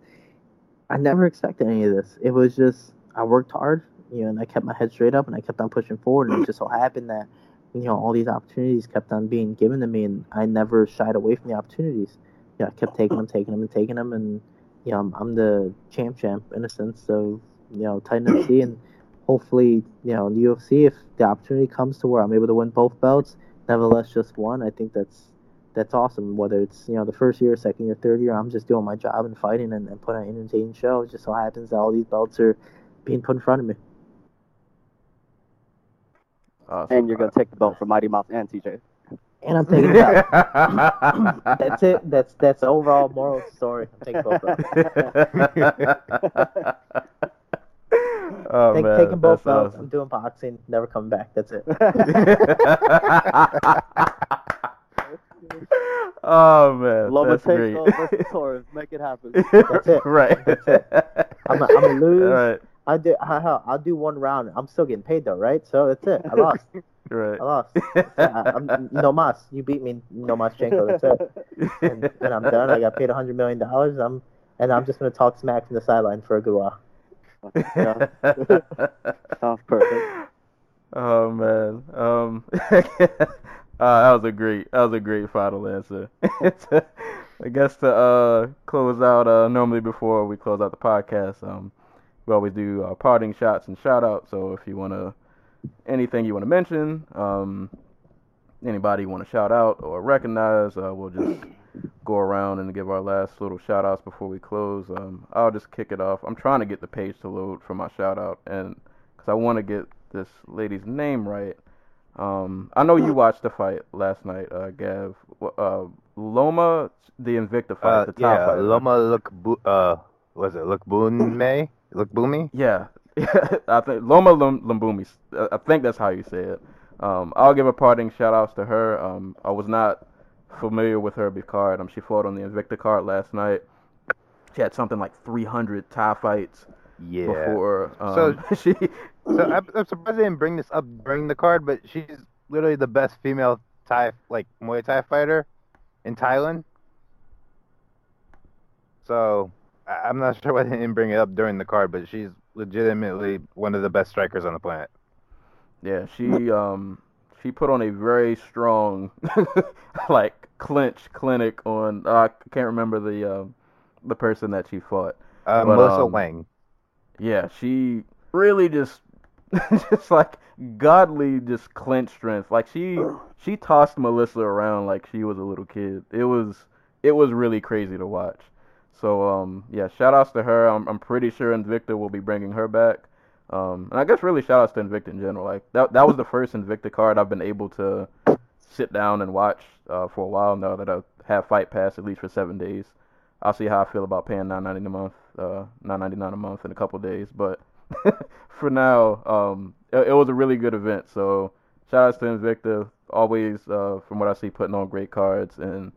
I never expected any of this. It was just I worked hard, you know, and I kept my head straight up and I kept on pushing forward. And it just so happened that you know all these opportunities kept on being given to me, and I never shied away from the opportunities. Yeah, I kept taking them, taking them, and taking them, and you know I'm, I'm the champ, champ in a sense of you know Titan FC, and hopefully you know in the UFC if the opportunity comes to where I'm able to win both belts, nevertheless just one. I think that's that's awesome. Whether it's you know the first year, second year, third year, I'm just doing my job and fighting and, and putting on an entertaining show. It just so happens that all these belts are being put in front of me. Awesome. and you're gonna take the belt from Mighty Mouse and TJ. And I'm taking belts. that's it. That's that's the overall moral story. I'm taking both belts. oh, Take, man, taking both that's belts. awesome. I'm doing boxing. Never coming back. That's it. oh man, that's great. Lomachenko versus Torres, make it happen. That's it. right. That's it. I'm a, I'm a lose. All right. I do. Hell, I'll do one round. I'm still getting paid though, right? So that's it. I lost. Right. I lost. I, I'm, no mas. You beat me. No maschenko. That's it. And, and I'm done. I got paid a hundred million dollars. I'm and I'm just gonna talk smack from the sideline for a good while. Yeah. Sounds perfect. Oh man. Um uh, that was a great that was a great final answer. I guess to uh close out uh normally before we close out the podcast, um we always do uh, parting shots and shout outs. So if you wanna anything you wanna mention, um anybody you wanna shout out or recognize, uh we'll just go around and give our last little shout outs before we close. Um I'll just kick it off. I'm trying to get the page to load for my shout out and because I want to get this lady's name right. Um, I know you watched the fight last night, uh, Gav. Uh, Loma, the Invicta fight, Uh, the top yeah, fight. Loma look uh was it look May? Look Boomy? Yeah, I think Loma Lum- Lumbumi. uh, I think that's how you say it. Um, I'll give a parting shout outs to her. Um, I was not familiar with her before. Um, she fought on the Invicta card last night. She had something like 300 tie fights Yeah. before. Um, So- she So I'm, I'm surprised they didn't bring this up during the card, but she's literally the best female Thai like Muay Thai fighter in Thailand. So I'm not sure why they didn't bring it up during the card, but she's legitimately one of the best strikers on the planet. Yeah, she um she put on a very strong like clinch clinic on. Uh, I can't remember the um, the person that she fought. Uh, But, Melissa um, Wang. Yeah, she really just just like godly just clinch strength. Like she she tossed Melissa around like she was a little kid. It was it was really crazy to watch. So um yeah, shout outs to her. I'm I'm pretty sure Invicta will be bringing her back. Um and I guess really shout outs to Invicta in general. Like that that was the first Invicta card I've been able to sit down and watch uh, for a while now that I have Fight Pass at least for seven days. I'll see how I feel about paying nine ninety a month, uh, nine ninety nine a month in a couple days. But for now, um, it, it was a really good event. So shout outs to Invicta, always uh, from what I see, putting on great cards, and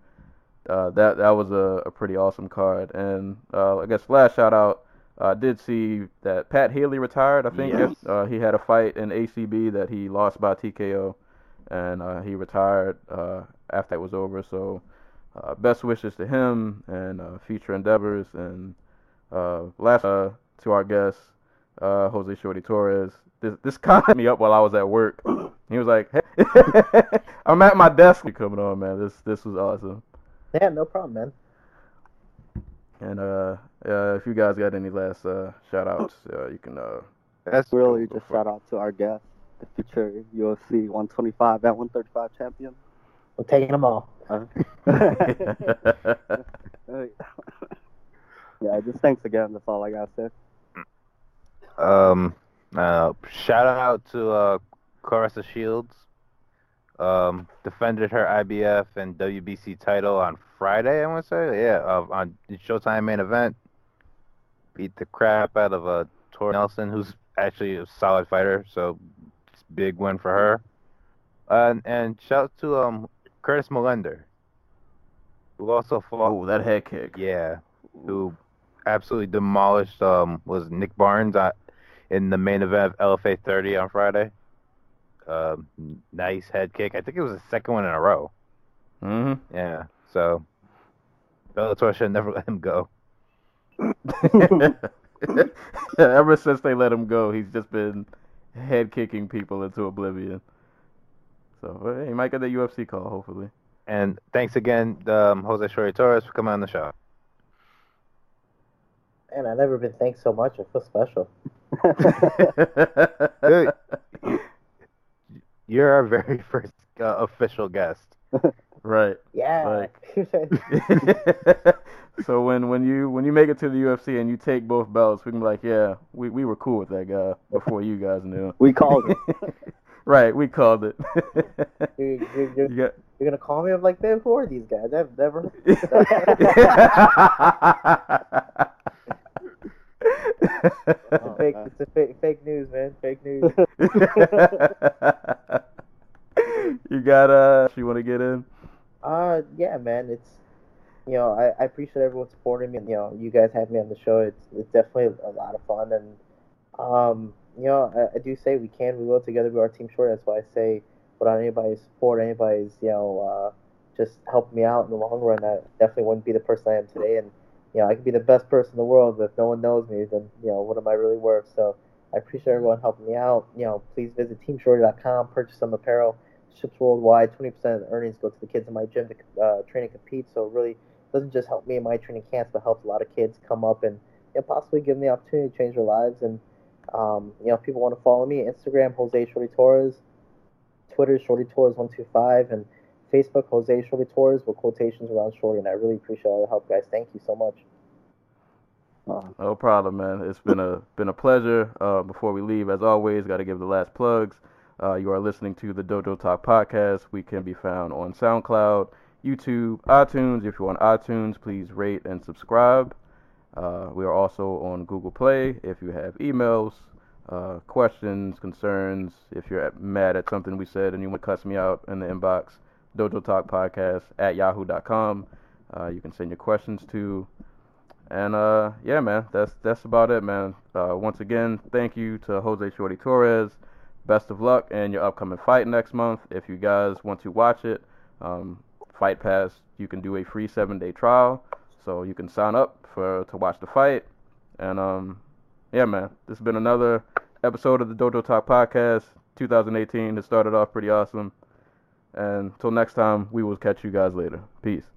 uh, that that was a, a pretty awesome card. And uh, I guess last shout out, uh, I did see that Pat Healy retired. I think Yes. uh, he had a fight in ACB that he lost by TKO, and uh, he retired uh, after it was over. So. Uh, best wishes to him and uh, future endeavors. And uh, last uh, to our guest, uh, Jose Shorty Torres. This this kind of me up while I was at work. He was like, hey, "I'm at my desk." You coming on, man? This this was awesome. Yeah, no problem, man. And uh, uh, if you guys got any last uh, shout outs, uh, you can. Uh, That's Really, just shout out to our guest, the future UFC 125 at 135 champion. We're taking them all. Uh, yeah, just thanks again. That's all I gotta say. Um, uh, shout out to uh, Claressa Shields. Um, defended her IBF and WBC title on Friday. I want to say, yeah, uh, on Showtime main event. Beat the crap out of uh, Tori Nelson, who's actually a solid fighter. So, it's a big win for her. Uh, and shout out to um Curtis Millender, who also fought. oh, that head kick. Yeah, who absolutely demolished um was Nick Barnes uh, in the main event of LFA 30 on Friday. Um, nice head kick. I think it was the second one in a row. hmm Yeah, so Bellator should never let him go. Ever since they let him go, he's just been head kicking people into oblivion. So well, he might get the UFC call, hopefully. And thanks again, um, Jose Shorty Torres, for coming on the show. Man, I've never been thanked so much. I feel special. Dude, You're our very first uh, official guest. right. Yeah. so when when you when you make it to the UFC and you take both belts, we can be like, yeah, we, we were cool with that guy before you guys knew. We called it. right, we called it. you, you're, You got- you're gonna call me up like that? Who are these guys? I've never. It's fake. It's a fake, fake news, man. Fake news. you got uh you want to get in? Uh, yeah, man. It's you know I, I appreciate everyone supporting me. And, you know, you guys have me on the show. It's it's definitely a lot of fun, and um, you know I, I do say we can, we will together. We are Team Short. That's why I say without anybody's support, anybody's you know uh, just helping me out in the long run, I definitely wouldn't be the person I am today. And you know I could be the best person in the world, but if no one knows me, then you know what am I really worth? So I appreciate everyone helping me out. You know, please visit TeamShorty.com, purchase some apparel ships worldwide. 20% of the earnings go to the kids in my gym to uh, train and compete. So it really doesn't just help me in my training camps, but helps a lot of kids come up and you know, possibly give them the opportunity to change their lives. And um, you know, if people want to follow me, Instagram Jose Shorty Torres, Twitter Shorty Torres one two five, and Facebook Jose Shorty Torres with quotations around Shorty. And I really appreciate all the help, guys. Thank you so much. No problem, man. It's been a been a pleasure. Uh, before we leave, as always, got to give the last plugs. Uh, you are listening to the Dojo Talk podcast. We can be found on SoundCloud, YouTube, iTunes. If you're on iTunes, please rate and subscribe. Uh, we are also on Google Play. If you have emails, uh, questions, concerns, if you're mad at something we said and you want to cuss me out in the inbox, Dojo Talk podcast at yahoo.com. Uh, you can send your questions to and uh, yeah, man, that's that's about it, man. Uh, once again, thank you to Jose Shorty Torres. Best of luck in your upcoming fight next month. If you guys want to watch it, um, Fight Pass, you can do a free seven day trial, so you can sign up for to watch the fight. And um, yeah, man, this has been another episode of the Dojo Talk podcast. 2018 It started off pretty awesome. And until next time, we will catch you guys later. Peace.